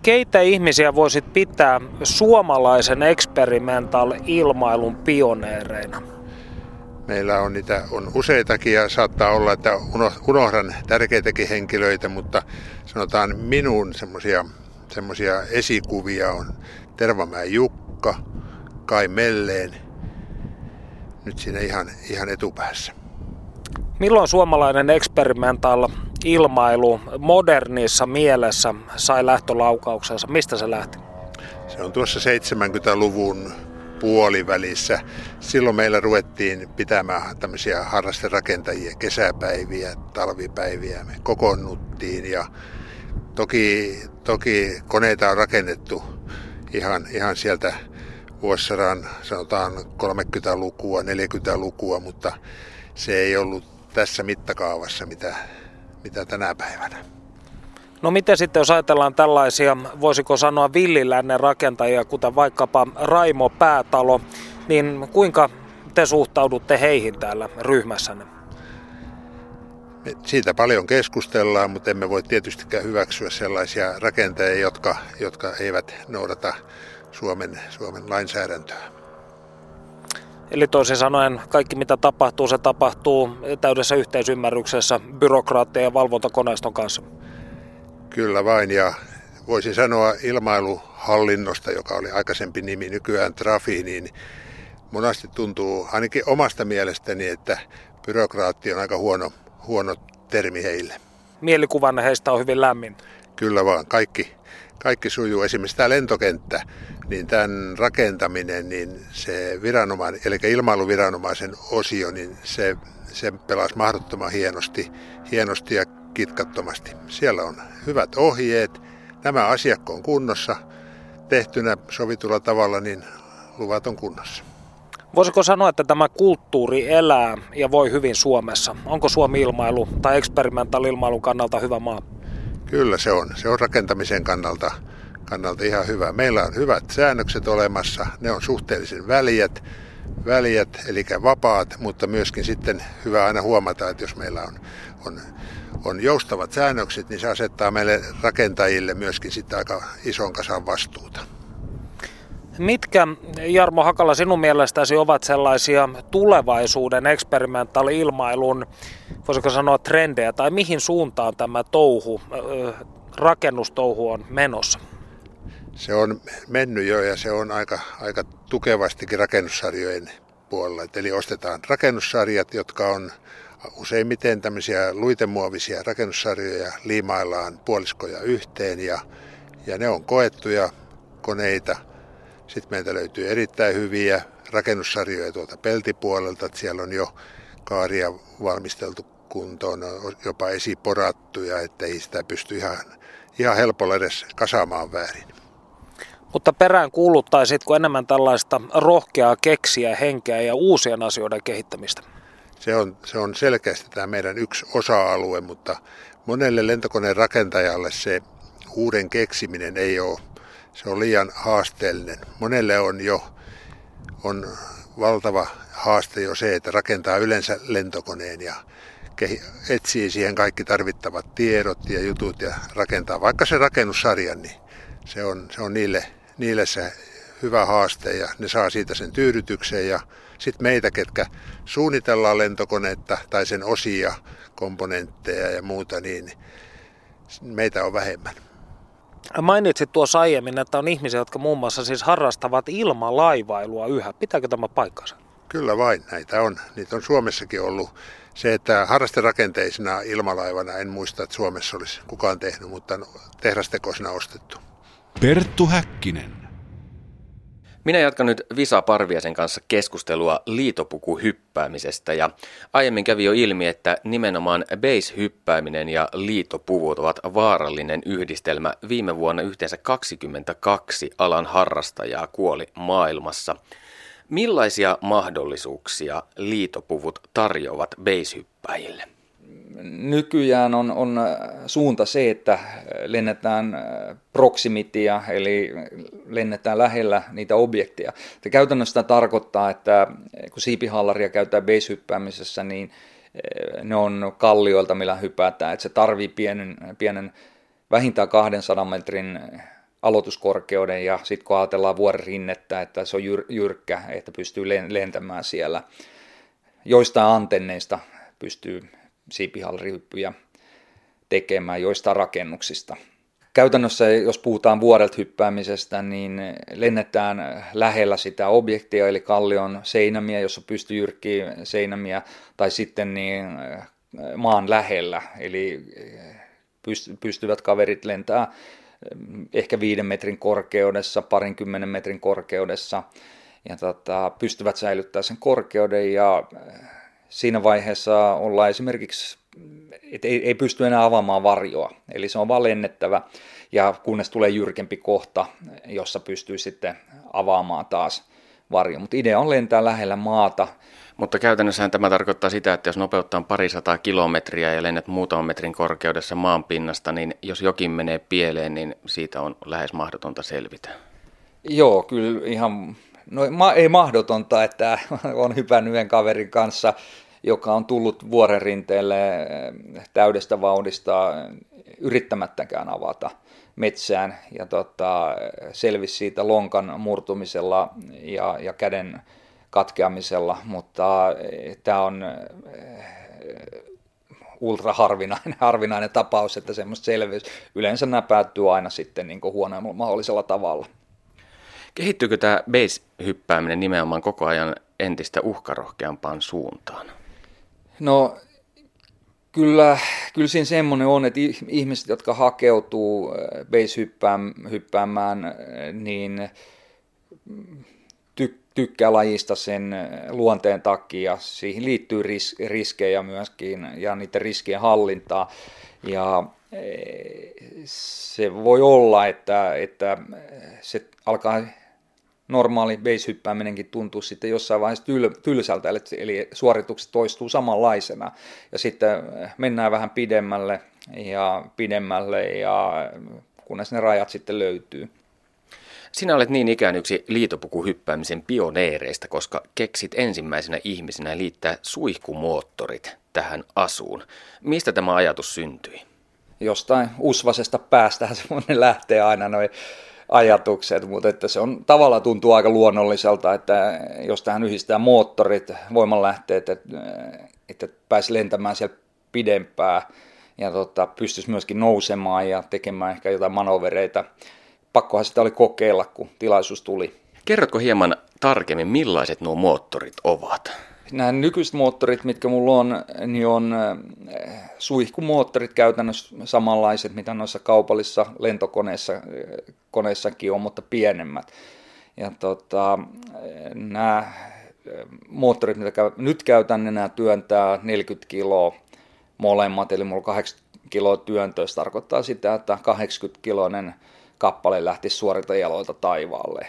Keitä ihmisiä voisit pitää suomalaisen experimental ilmailun pioneereina? Meillä on niitä on useitakin ja saattaa olla, että unohdan tärkeitäkin henkilöitä, mutta sanotaan minun semmoisia semmoisia esikuvia on Tervamäen Jukka, Kai Melleen, nyt siinä ihan, ihan etupäässä. Milloin suomalainen experimental ilmailu modernissa mielessä sai lähtölaukauksensa? Mistä se lähti? Se on tuossa 70-luvun puolivälissä. Silloin meillä ruvettiin pitämään tämmöisiä harrasterakentajia, kesäpäiviä, talvipäiviä. Me kokoonnuttiin ja toki, toki koneita on rakennettu ihan, ihan sieltä vuosisadan sanotaan 30-lukua, 40-lukua, mutta se ei ollut tässä mittakaavassa, mitä, mitä tänä päivänä. No miten sitten, jos ajatellaan tällaisia, voisiko sanoa villilännen rakentajia, kuten vaikkapa Raimo Päätalo, niin kuinka te suhtaudutte heihin täällä ryhmässänne? Me siitä paljon keskustellaan, mutta emme voi tietystikään hyväksyä sellaisia rakentajia, jotka, jotka eivät noudata Suomen, Suomen lainsäädäntöä. Eli toisin sanoen kaikki mitä tapahtuu, se tapahtuu täydessä yhteisymmärryksessä byrokraattien ja valvontakoneiston kanssa. Kyllä vain ja voisin sanoa ilmailuhallinnosta, joka oli aikaisempi nimi, nykyään Trafi, niin monasti tuntuu ainakin omasta mielestäni, että byrokraatti on aika huono, huono termi heille. Mielikuvanne heistä on hyvin lämmin. Kyllä vaan, kaikki, kaikki sujuu. Esimerkiksi tämä lentokenttä, niin tämän rakentaminen, niin se viranomainen, eli ilmailuviranomaisen osio, niin se, se pelasi mahdottoman hienosti, hienosti ja kitkattomasti. Siellä on hyvät ohjeet, nämä asiakko on kunnossa, tehtynä sovitulla tavalla, niin luvat on kunnossa. Voisiko sanoa, että tämä kulttuuri elää ja voi hyvin Suomessa? Onko Suomi ilmailu tai experimental-ilmailun kannalta hyvä maa? Kyllä se on. Se on rakentamisen kannalta, kannalta ihan hyvä. Meillä on hyvät säännökset olemassa. Ne on suhteellisen väliät, väliät eli vapaat, mutta myöskin sitten hyvä aina huomata, että jos meillä on, on on joustavat säännökset, niin se asettaa meille rakentajille myöskin sitten aika ison kasan vastuuta. Mitkä, Jarmo Hakala, sinun mielestäsi ovat sellaisia tulevaisuuden eksperimentaali-ilmailun, voisiko sanoa trendejä, tai mihin suuntaan tämä touhu, rakennustouhu on menossa? Se on mennyt jo ja se on aika, aika tukevastikin rakennussarjojen puolella. Eli ostetaan rakennussarjat, jotka on useimmiten tämmöisiä luitemuovisia rakennussarjoja liimaillaan puoliskoja yhteen ja, ja ne on koettuja koneita. Sitten meiltä löytyy erittäin hyviä rakennussarjoja tuolta peltipuolelta, että siellä on jo kaaria valmisteltu kuntoon, jopa esiporattuja, että ei sitä pysty ihan, ihan helpolla edes kasaamaan väärin. Mutta perään kuuluttaisitko enemmän tällaista rohkeaa keksiä henkeä ja uusien asioiden kehittämistä? Se on, se on selkeästi tämä meidän yksi osa-alue, mutta monelle lentokoneen rakentajalle se uuden keksiminen ei ole, se on liian haasteellinen. Monelle on jo on valtava haaste jo se, että rakentaa yleensä lentokoneen ja etsii siihen kaikki tarvittavat tiedot ja jutut ja rakentaa vaikka se rakennussarjan, niin se on, se on niille, niille se hyvä haaste ja ne saa siitä sen tyydytyksen ja sitten meitä, ketkä suunnitellaan lentokoneetta tai sen osia, komponentteja ja muuta, niin meitä on vähemmän. Mainitsit tuossa aiemmin, että on ihmisiä, jotka muun muassa siis harrastavat ilmalaivailua yhä. Pitääkö tämä paikkansa? Kyllä vain, näitä on. Niitä on Suomessakin ollut. Se, että harrasterakenteisena ilmalaivana, en muista, että Suomessa olisi kukaan tehnyt, mutta tehdastekoisena ostettu. Perttu Häkkinen. Minä jatkan nyt Visa Parviasen kanssa keskustelua liitopukuhyppäämisestä ja aiemmin kävi jo ilmi, että nimenomaan base-hyppääminen ja liitopuvut ovat vaarallinen yhdistelmä. Viime vuonna yhteensä 22 alan harrastajaa kuoli maailmassa. Millaisia mahdollisuuksia liitopuvut tarjoavat base-hyppäjille? Nykyään on, on suunta se, että lennetään proximitia, eli lennetään lähellä niitä objekteja. Ja käytännössä tarkoittaa, että kun siipihallaria käytetään base-hyppäämisessä, niin eh, ne on kallioilta, millä hypätään. Että se tarvii pienen, pienen vähintään 200 metrin aloituskorkeuden ja sitten kun ajatellaan vuoren rinnettä, että se on jyrkkä, että pystyy lentämään siellä – joistain antenneista pystyy siipihallrihyppyjä tekemään, joista rakennuksista. Käytännössä, jos puhutaan vuodelta hyppäämisestä, niin lennetään lähellä sitä objektia, eli kallion seinämiä, jossa pystyy jyrkkiä seinämiä, tai sitten niin maan lähellä, eli pystyvät kaverit lentää ehkä viiden metrin korkeudessa, parinkymmenen metrin korkeudessa, ja tota, pystyvät säilyttämään sen korkeuden, ja siinä vaiheessa ollaan esimerkiksi, että ei, ei pysty enää avaamaan varjoa, eli se on vaan lennettävä, ja kunnes tulee jyrkempi kohta, jossa pystyy sitten avaamaan taas varjo. Mutta idea on lentää lähellä maata, mutta käytännössähän tämä tarkoittaa sitä, että jos nopeuttaa parisataa kilometriä ja lennät muutaman metrin korkeudessa maan pinnasta, niin jos jokin menee pieleen, niin siitä on lähes mahdotonta selvitä. Joo, kyllä ihan, no ma, ei mahdotonta, että (laughs) on hypännyt yhden kaverin kanssa, joka on tullut vuoren rinteelle eh, täydestä vauhdista yrittämättäkään avata metsään ja tota, selvisi siitä lonkan murtumisella ja, ja käden katkeamisella, mutta eh, tämä on eh, ultra harvinainen, (laughs) harvinainen tapaus, että semmoista selvyys. Yleensä nämä päättyy aina sitten niin huonoimmalla mahdollisella tavalla. Kehittyykö tämä base-hyppääminen nimenomaan koko ajan entistä uhkarohkeampaan suuntaan? No kyllä, kyllä siinä semmoinen on, että ihmiset, jotka hakeutuu eh, base-hyppäämään, niin tykkää lajista sen luonteen takia. Siihen liittyy ris- riskejä myöskin ja niiden riskien hallintaa. Ja se voi olla, että, että se alkaa normaali base-hyppääminenkin tuntuu sitten jossain vaiheessa tyl- tylsältä, eli suoritukset toistuu samanlaisena. Ja sitten mennään vähän pidemmälle ja pidemmälle, ja kunnes ne rajat sitten löytyy. Sinä olet niin ikään yksi liitopukuhyppäämisen pioneereista, koska keksit ensimmäisenä ihmisenä liittää suihkumoottorit tähän asuun. Mistä tämä ajatus syntyi? Jostain usvasesta päästä (laughs) semmoinen lähtee aina noin ajatukset, mutta että se on tavallaan tuntuu aika luonnolliselta, että jos tähän yhdistää moottorit, voimanlähteet, että, että pääsi lentämään siellä pidempään ja tota, pystyisi myöskin nousemaan ja tekemään ehkä jotain manovereita pakkohan sitä oli kokeilla, kun tilaisuus tuli. Kerrotko hieman tarkemmin, millaiset nuo moottorit ovat? Nämä nykyiset moottorit, mitkä mulla on, niin on eh, suihkumoottorit käytännössä samanlaiset, mitä noissa kaupallisissa lentokoneissa eh, koneissakin on, mutta pienemmät. Ja tota, nämä eh, moottorit, mitä nyt käytän, niin nämä työntää 40 kiloa molemmat, eli mulla 80 kiloa työntöä, tarkoittaa sitä, että 80 kiloinen kappale lähti suorilta jaloilta taivaalle.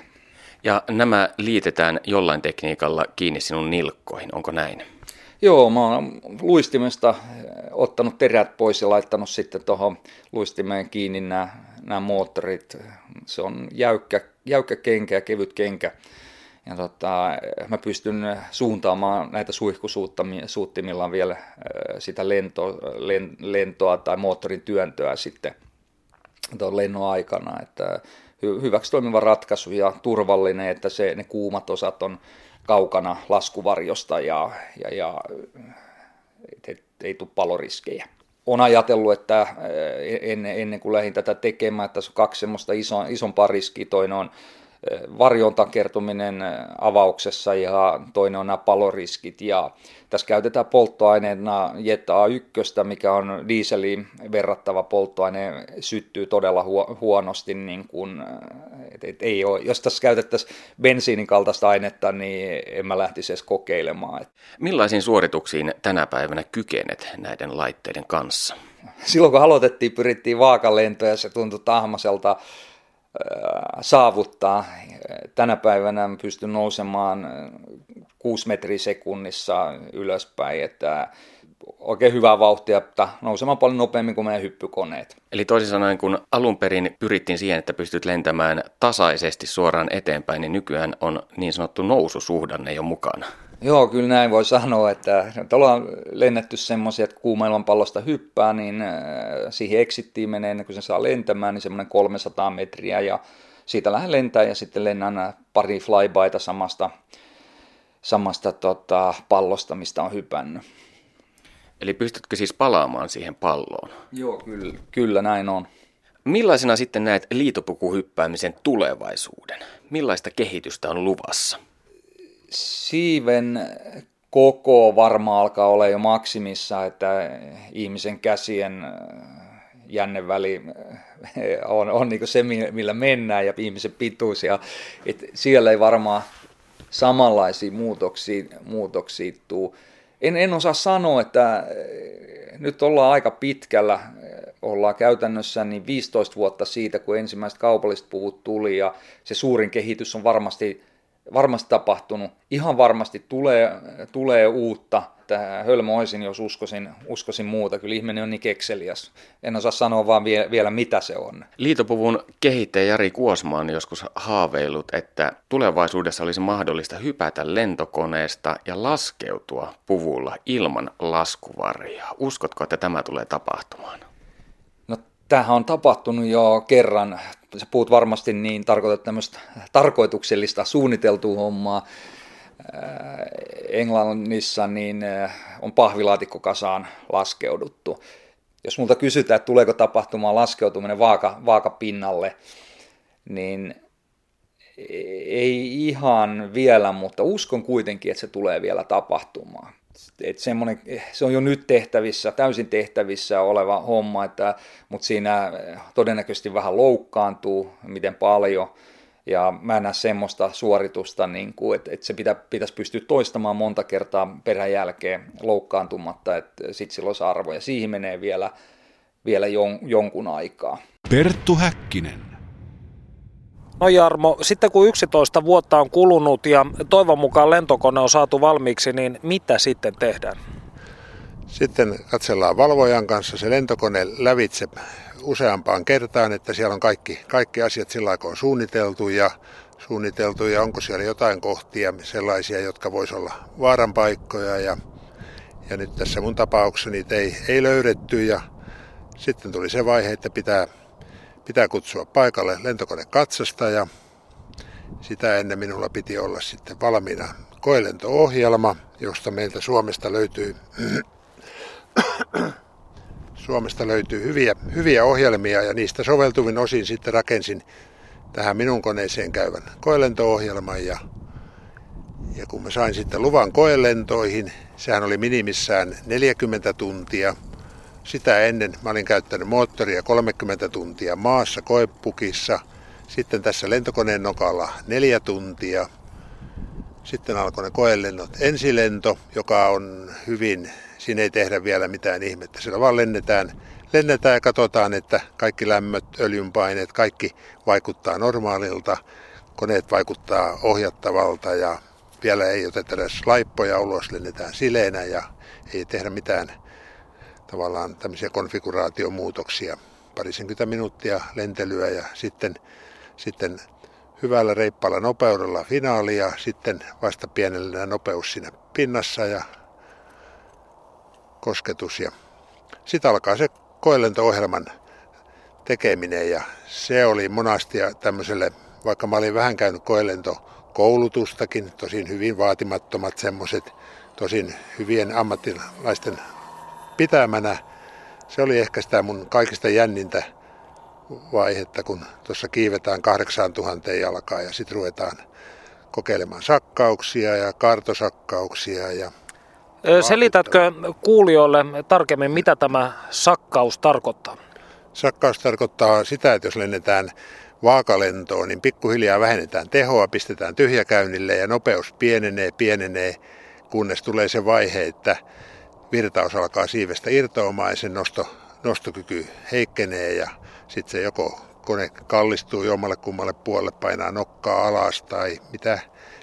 Ja nämä liitetään jollain tekniikalla kiinni sinun nilkkoihin, onko näin? Joo, mä oon luistimesta ottanut terät pois ja laittanut sitten tuohon luistimeen kiinni nämä, nämä moottorit. Se on jäykkä, jäykkä kenkä ja kevyt kenkä. Ja tota, mä pystyn suuntaamaan näitä suihkusuuttimilla vielä sitä lento, lentoa tai moottorin työntöä sitten – tuon lennon aikana, että hyväksi toimiva ratkaisu ja turvallinen, että se, ne kuumat osat on kaukana laskuvarjosta ja, ja, ja et, et, ei tule paloriskejä. On ajatellut, että ennen, ennen kuin lähdin tätä tekemään, että tässä on kaksi semmoista iso, isompaa riskiä. Toinen on varjon takertuminen avauksessa ja toinen on nämä paloriskit. Ja tässä käytetään polttoaineena Jet A1, mikä on dieseliin verrattava polttoaine, syttyy todella huonosti. Niin kun, et, et ei ole. Jos tässä käytettäisiin bensiinin kaltaista ainetta, niin en mä lähtisi edes kokeilemaan. Millaisiin suorituksiin tänä päivänä kykenet näiden laitteiden kanssa? Silloin kun aloitettiin, pyrittiin vaakalentoja ja se tuntui tahmaselta saavuttaa. Tänä päivänä pystyn nousemaan 6 metriä sekunnissa ylöspäin, että oikein hyvää vauhtia, että nousemaan paljon nopeammin kuin meidän hyppykoneet. Eli toisin sanoen, kun alun perin pyrittiin siihen, että pystyt lentämään tasaisesti suoraan eteenpäin, niin nykyään on niin sanottu noususuhdanne jo mukana. Joo, kyllä näin voi sanoa, että ollaan lennetty semmoisia, että kuuma pallosta hyppää, niin äh, siihen eksittiin menee ennen kuin se saa lentämään, niin semmoinen 300 metriä ja siitä lähden lentää ja sitten lennän pari flybyta samasta samasta tota, pallosta, mistä on hypännyt. Eli pystytkö siis palaamaan siihen palloon? Joo, kyllä, kyllä näin on. Millaisena sitten näet liitopukuhyppäämisen tulevaisuuden? Millaista kehitystä on luvassa? Siiven koko varmaan alkaa olla jo maksimissa, että ihmisen käsien äh, jänneväli äh, on, on niin se, millä mennään ja ihmisen pituus. Ja, et siellä ei varmaan samanlaisia muutoksia, muutoksia tuu. En, en osaa sanoa, että äh, nyt ollaan aika pitkällä, ollaan käytännössä niin 15 vuotta siitä, kun ensimmäiset kaupalliset puvut tuli ja se suurin kehitys on varmasti varmasti tapahtunut. Ihan varmasti tulee, tulee uutta. Tähän hölmö olisin, jos uskoisin, uskoisin muuta. Kyllä ihminen on niin kekseliäs. En osaa sanoa vaan vie, vielä, mitä se on. Liitopuvun kehittäjä Jari Kuosma on joskus haaveilut, että tulevaisuudessa olisi mahdollista hypätä lentokoneesta ja laskeutua puvulla ilman laskuvaria. Uskotko, että tämä tulee tapahtumaan? Tämähän on tapahtunut jo kerran sä puhut varmasti niin, tarkoitat tämmöistä tarkoituksellista suunniteltua hommaa. Englannissa niin on pahvilaatikkokasaan laskeuduttu. Jos multa kysytään, että tuleeko tapahtumaan laskeutuminen vaaka, vaakapinnalle, niin ei ihan vielä, mutta uskon kuitenkin, että se tulee vielä tapahtumaan että semmoinen, se on jo nyt tehtävissä, täysin tehtävissä oleva homma, että, mutta siinä todennäköisesti vähän loukkaantuu, miten paljon, ja mä en näe semmoista suoritusta, niin kuin, että, että se pitä, pitäisi pystyä toistamaan monta kertaa perän jälkeen loukkaantumatta, että sitten sillä olisi arvo, ja siihen menee vielä, vielä jon, jonkun aikaa. Perttu Häkkinen. No Jarmo, sitten kun 11 vuotta on kulunut ja toivon mukaan lentokone on saatu valmiiksi, niin mitä sitten tehdään? Sitten katsellaan valvojan kanssa se lentokone lävitse useampaan kertaan, että siellä on kaikki, kaikki asiat sillä aikaa suunniteltu ja suunniteltu ja onko siellä jotain kohtia sellaisia, jotka voisi olla vaaran paikkoja ja, ja nyt tässä mun tapauksessa niitä ei, ei löydetty ja sitten tuli se vaihe, että pitää pitää kutsua paikalle ja Sitä ennen minulla piti olla sitten valmiina koelento-ohjelma, josta meiltä Suomesta löytyy, (clears throat) Suomesta löytyy hyviä, hyviä ohjelmia ja niistä soveltuvin osin sitten rakensin tähän minun koneeseen käyvän koelento-ohjelman ja, ja kun mä sain sitten luvan koelentoihin, sehän oli minimissään 40 tuntia – sitä ennen mä olin käyttänyt moottoria 30 tuntia maassa koepukissa, sitten tässä lentokoneen nokalla neljä tuntia. Sitten alkoi ne koelennot. Ensilento, joka on hyvin, siinä ei tehdä vielä mitään ihmettä. Siellä vaan lennetään, lennetään ja katsotaan, että kaikki lämmöt, öljynpaineet, kaikki vaikuttaa normaalilta. Koneet vaikuttaa ohjattavalta ja vielä ei oteta edes laippoja ulos, lennetään sileenä ja ei tehdä mitään tavallaan tämmöisiä konfiguraatiomuutoksia. Parisenkymmentä minuuttia lentelyä ja sitten, sitten hyvällä reippaalla nopeudella finaali ja sitten vasta pienellä nopeus siinä pinnassa ja kosketus. Ja sitten alkaa se koelento-ohjelman tekeminen ja se oli monasti tämmöiselle, vaikka mä olin vähän käynyt koelento koulutustakin, tosin hyvin vaatimattomat semmoiset, tosin hyvien ammattilaisten pitämänä. Se oli ehkä sitä mun kaikista jännintä vaihetta, kun tuossa kiivetään 8000 jalkaa ja sitten ruvetaan kokeilemaan sakkauksia ja kartosakkauksia ja Selitätkö kuulijoille tarkemmin, mitä tämä sakkaus tarkoittaa? Sakkaus tarkoittaa sitä, että jos lennetään vaakalentoon, niin pikkuhiljaa vähennetään tehoa, pistetään tyhjäkäynnille ja nopeus pienenee, pienenee, kunnes tulee se vaihe, että virtaus alkaa siivestä irtoamaan ja sen nosto, nostokyky heikkenee ja sitten se joko kone kallistuu jommalle kummalle puolelle, painaa nokkaa alas tai mitä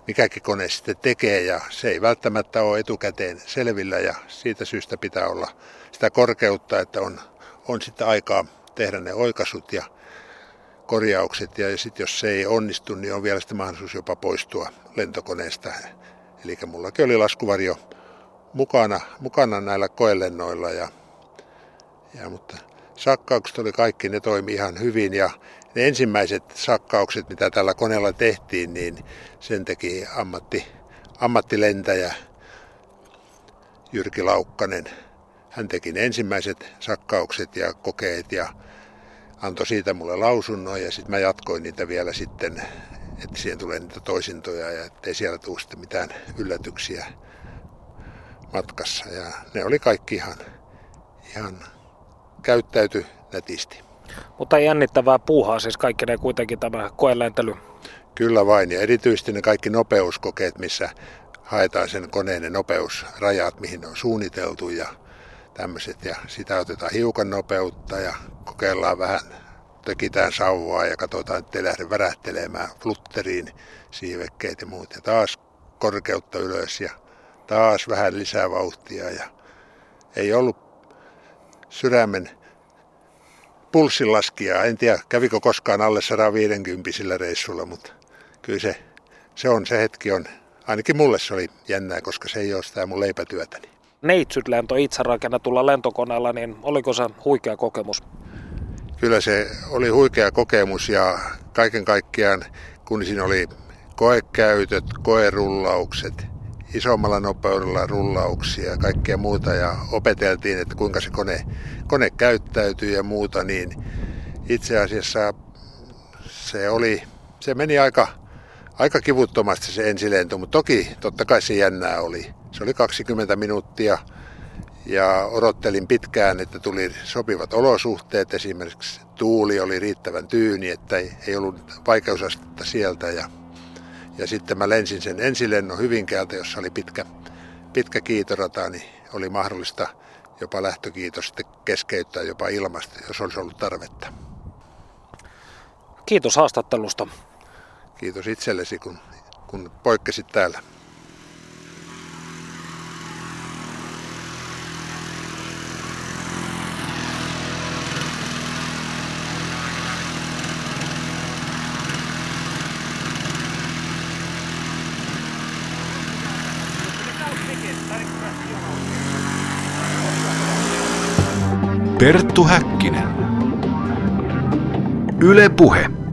mikäkin kone sitten tekee ja se ei välttämättä ole etukäteen selvillä ja siitä syystä pitää olla sitä korkeutta, että on, on sitten aikaa tehdä ne oikaisut ja korjaukset ja sitten jos se ei onnistu, niin on vielä sitten mahdollisuus jopa poistua lentokoneesta. Eli mullakin oli laskuvarjo mukana, mukana näillä koelennoilla. Ja, ja, mutta sakkaukset oli kaikki, ne toimi ihan hyvin ja ne ensimmäiset sakkaukset, mitä tällä koneella tehtiin, niin sen teki ammatti, ammattilentäjä Jyrki Laukkanen. Hän teki ne ensimmäiset sakkaukset ja kokeet ja antoi siitä mulle lausunnon ja sitten mä jatkoin niitä vielä sitten, että siihen tulee niitä toisintoja ja ettei siellä tule sitten mitään yllätyksiä matkassa. Ja ne oli kaikki ihan, ihan käyttäyty nätisti. Mutta jännittävää puuhaa siis kaikki ne kuitenkin tämä koelentely. Kyllä vain, ja erityisesti ne kaikki nopeuskokeet, missä haetaan sen koneen ne nopeusrajat, mihin ne on suunniteltu ja tämmöiset. Ja sitä otetaan hiukan nopeutta ja kokeillaan vähän, tökitään sauvaa ja katsotaan, ettei lähde värähtelemään flutteriin siivekkeet ja muut. Ja taas korkeutta ylös ja taas vähän lisää vauhtia ja ei ollut sydämen pulssilaskijaa. En tiedä, kävikö koskaan alle 150 sillä reissulla, mutta kyllä se, se on, se hetki on, ainakin mulle se oli jännää, koska se ei ole sitä mun leipätyötäni. Neitsyt-lento itse rakennetulla lentokoneella, niin oliko se huikea kokemus? Kyllä se oli huikea kokemus ja kaiken kaikkiaan, kun siinä oli koekäytöt, koerullaukset, isommalla nopeudella rullauksia ja kaikkea muuta ja opeteltiin, että kuinka se kone, kone käyttäytyy ja muuta, niin itse asiassa se oli, se meni aika, aika kivuttomasti se ensilento, mutta toki totta kai se jännää oli. Se oli 20 minuuttia ja odottelin pitkään, että tuli sopivat olosuhteet. Esimerkiksi tuuli oli riittävän tyyni, että ei, ei ollut vaikeusastetta sieltä ja ja sitten mä lensin sen ensilennon Hyvinkäältä, jossa oli pitkä, pitkä kiitorata, niin oli mahdollista jopa lähtökiitos sitten keskeyttää jopa ilmasta, jos olisi ollut tarvetta. Kiitos haastattelusta. Kiitos itsellesi, kun, kun poikkesit täällä. Perttu Häkkinen. Yle Puhe.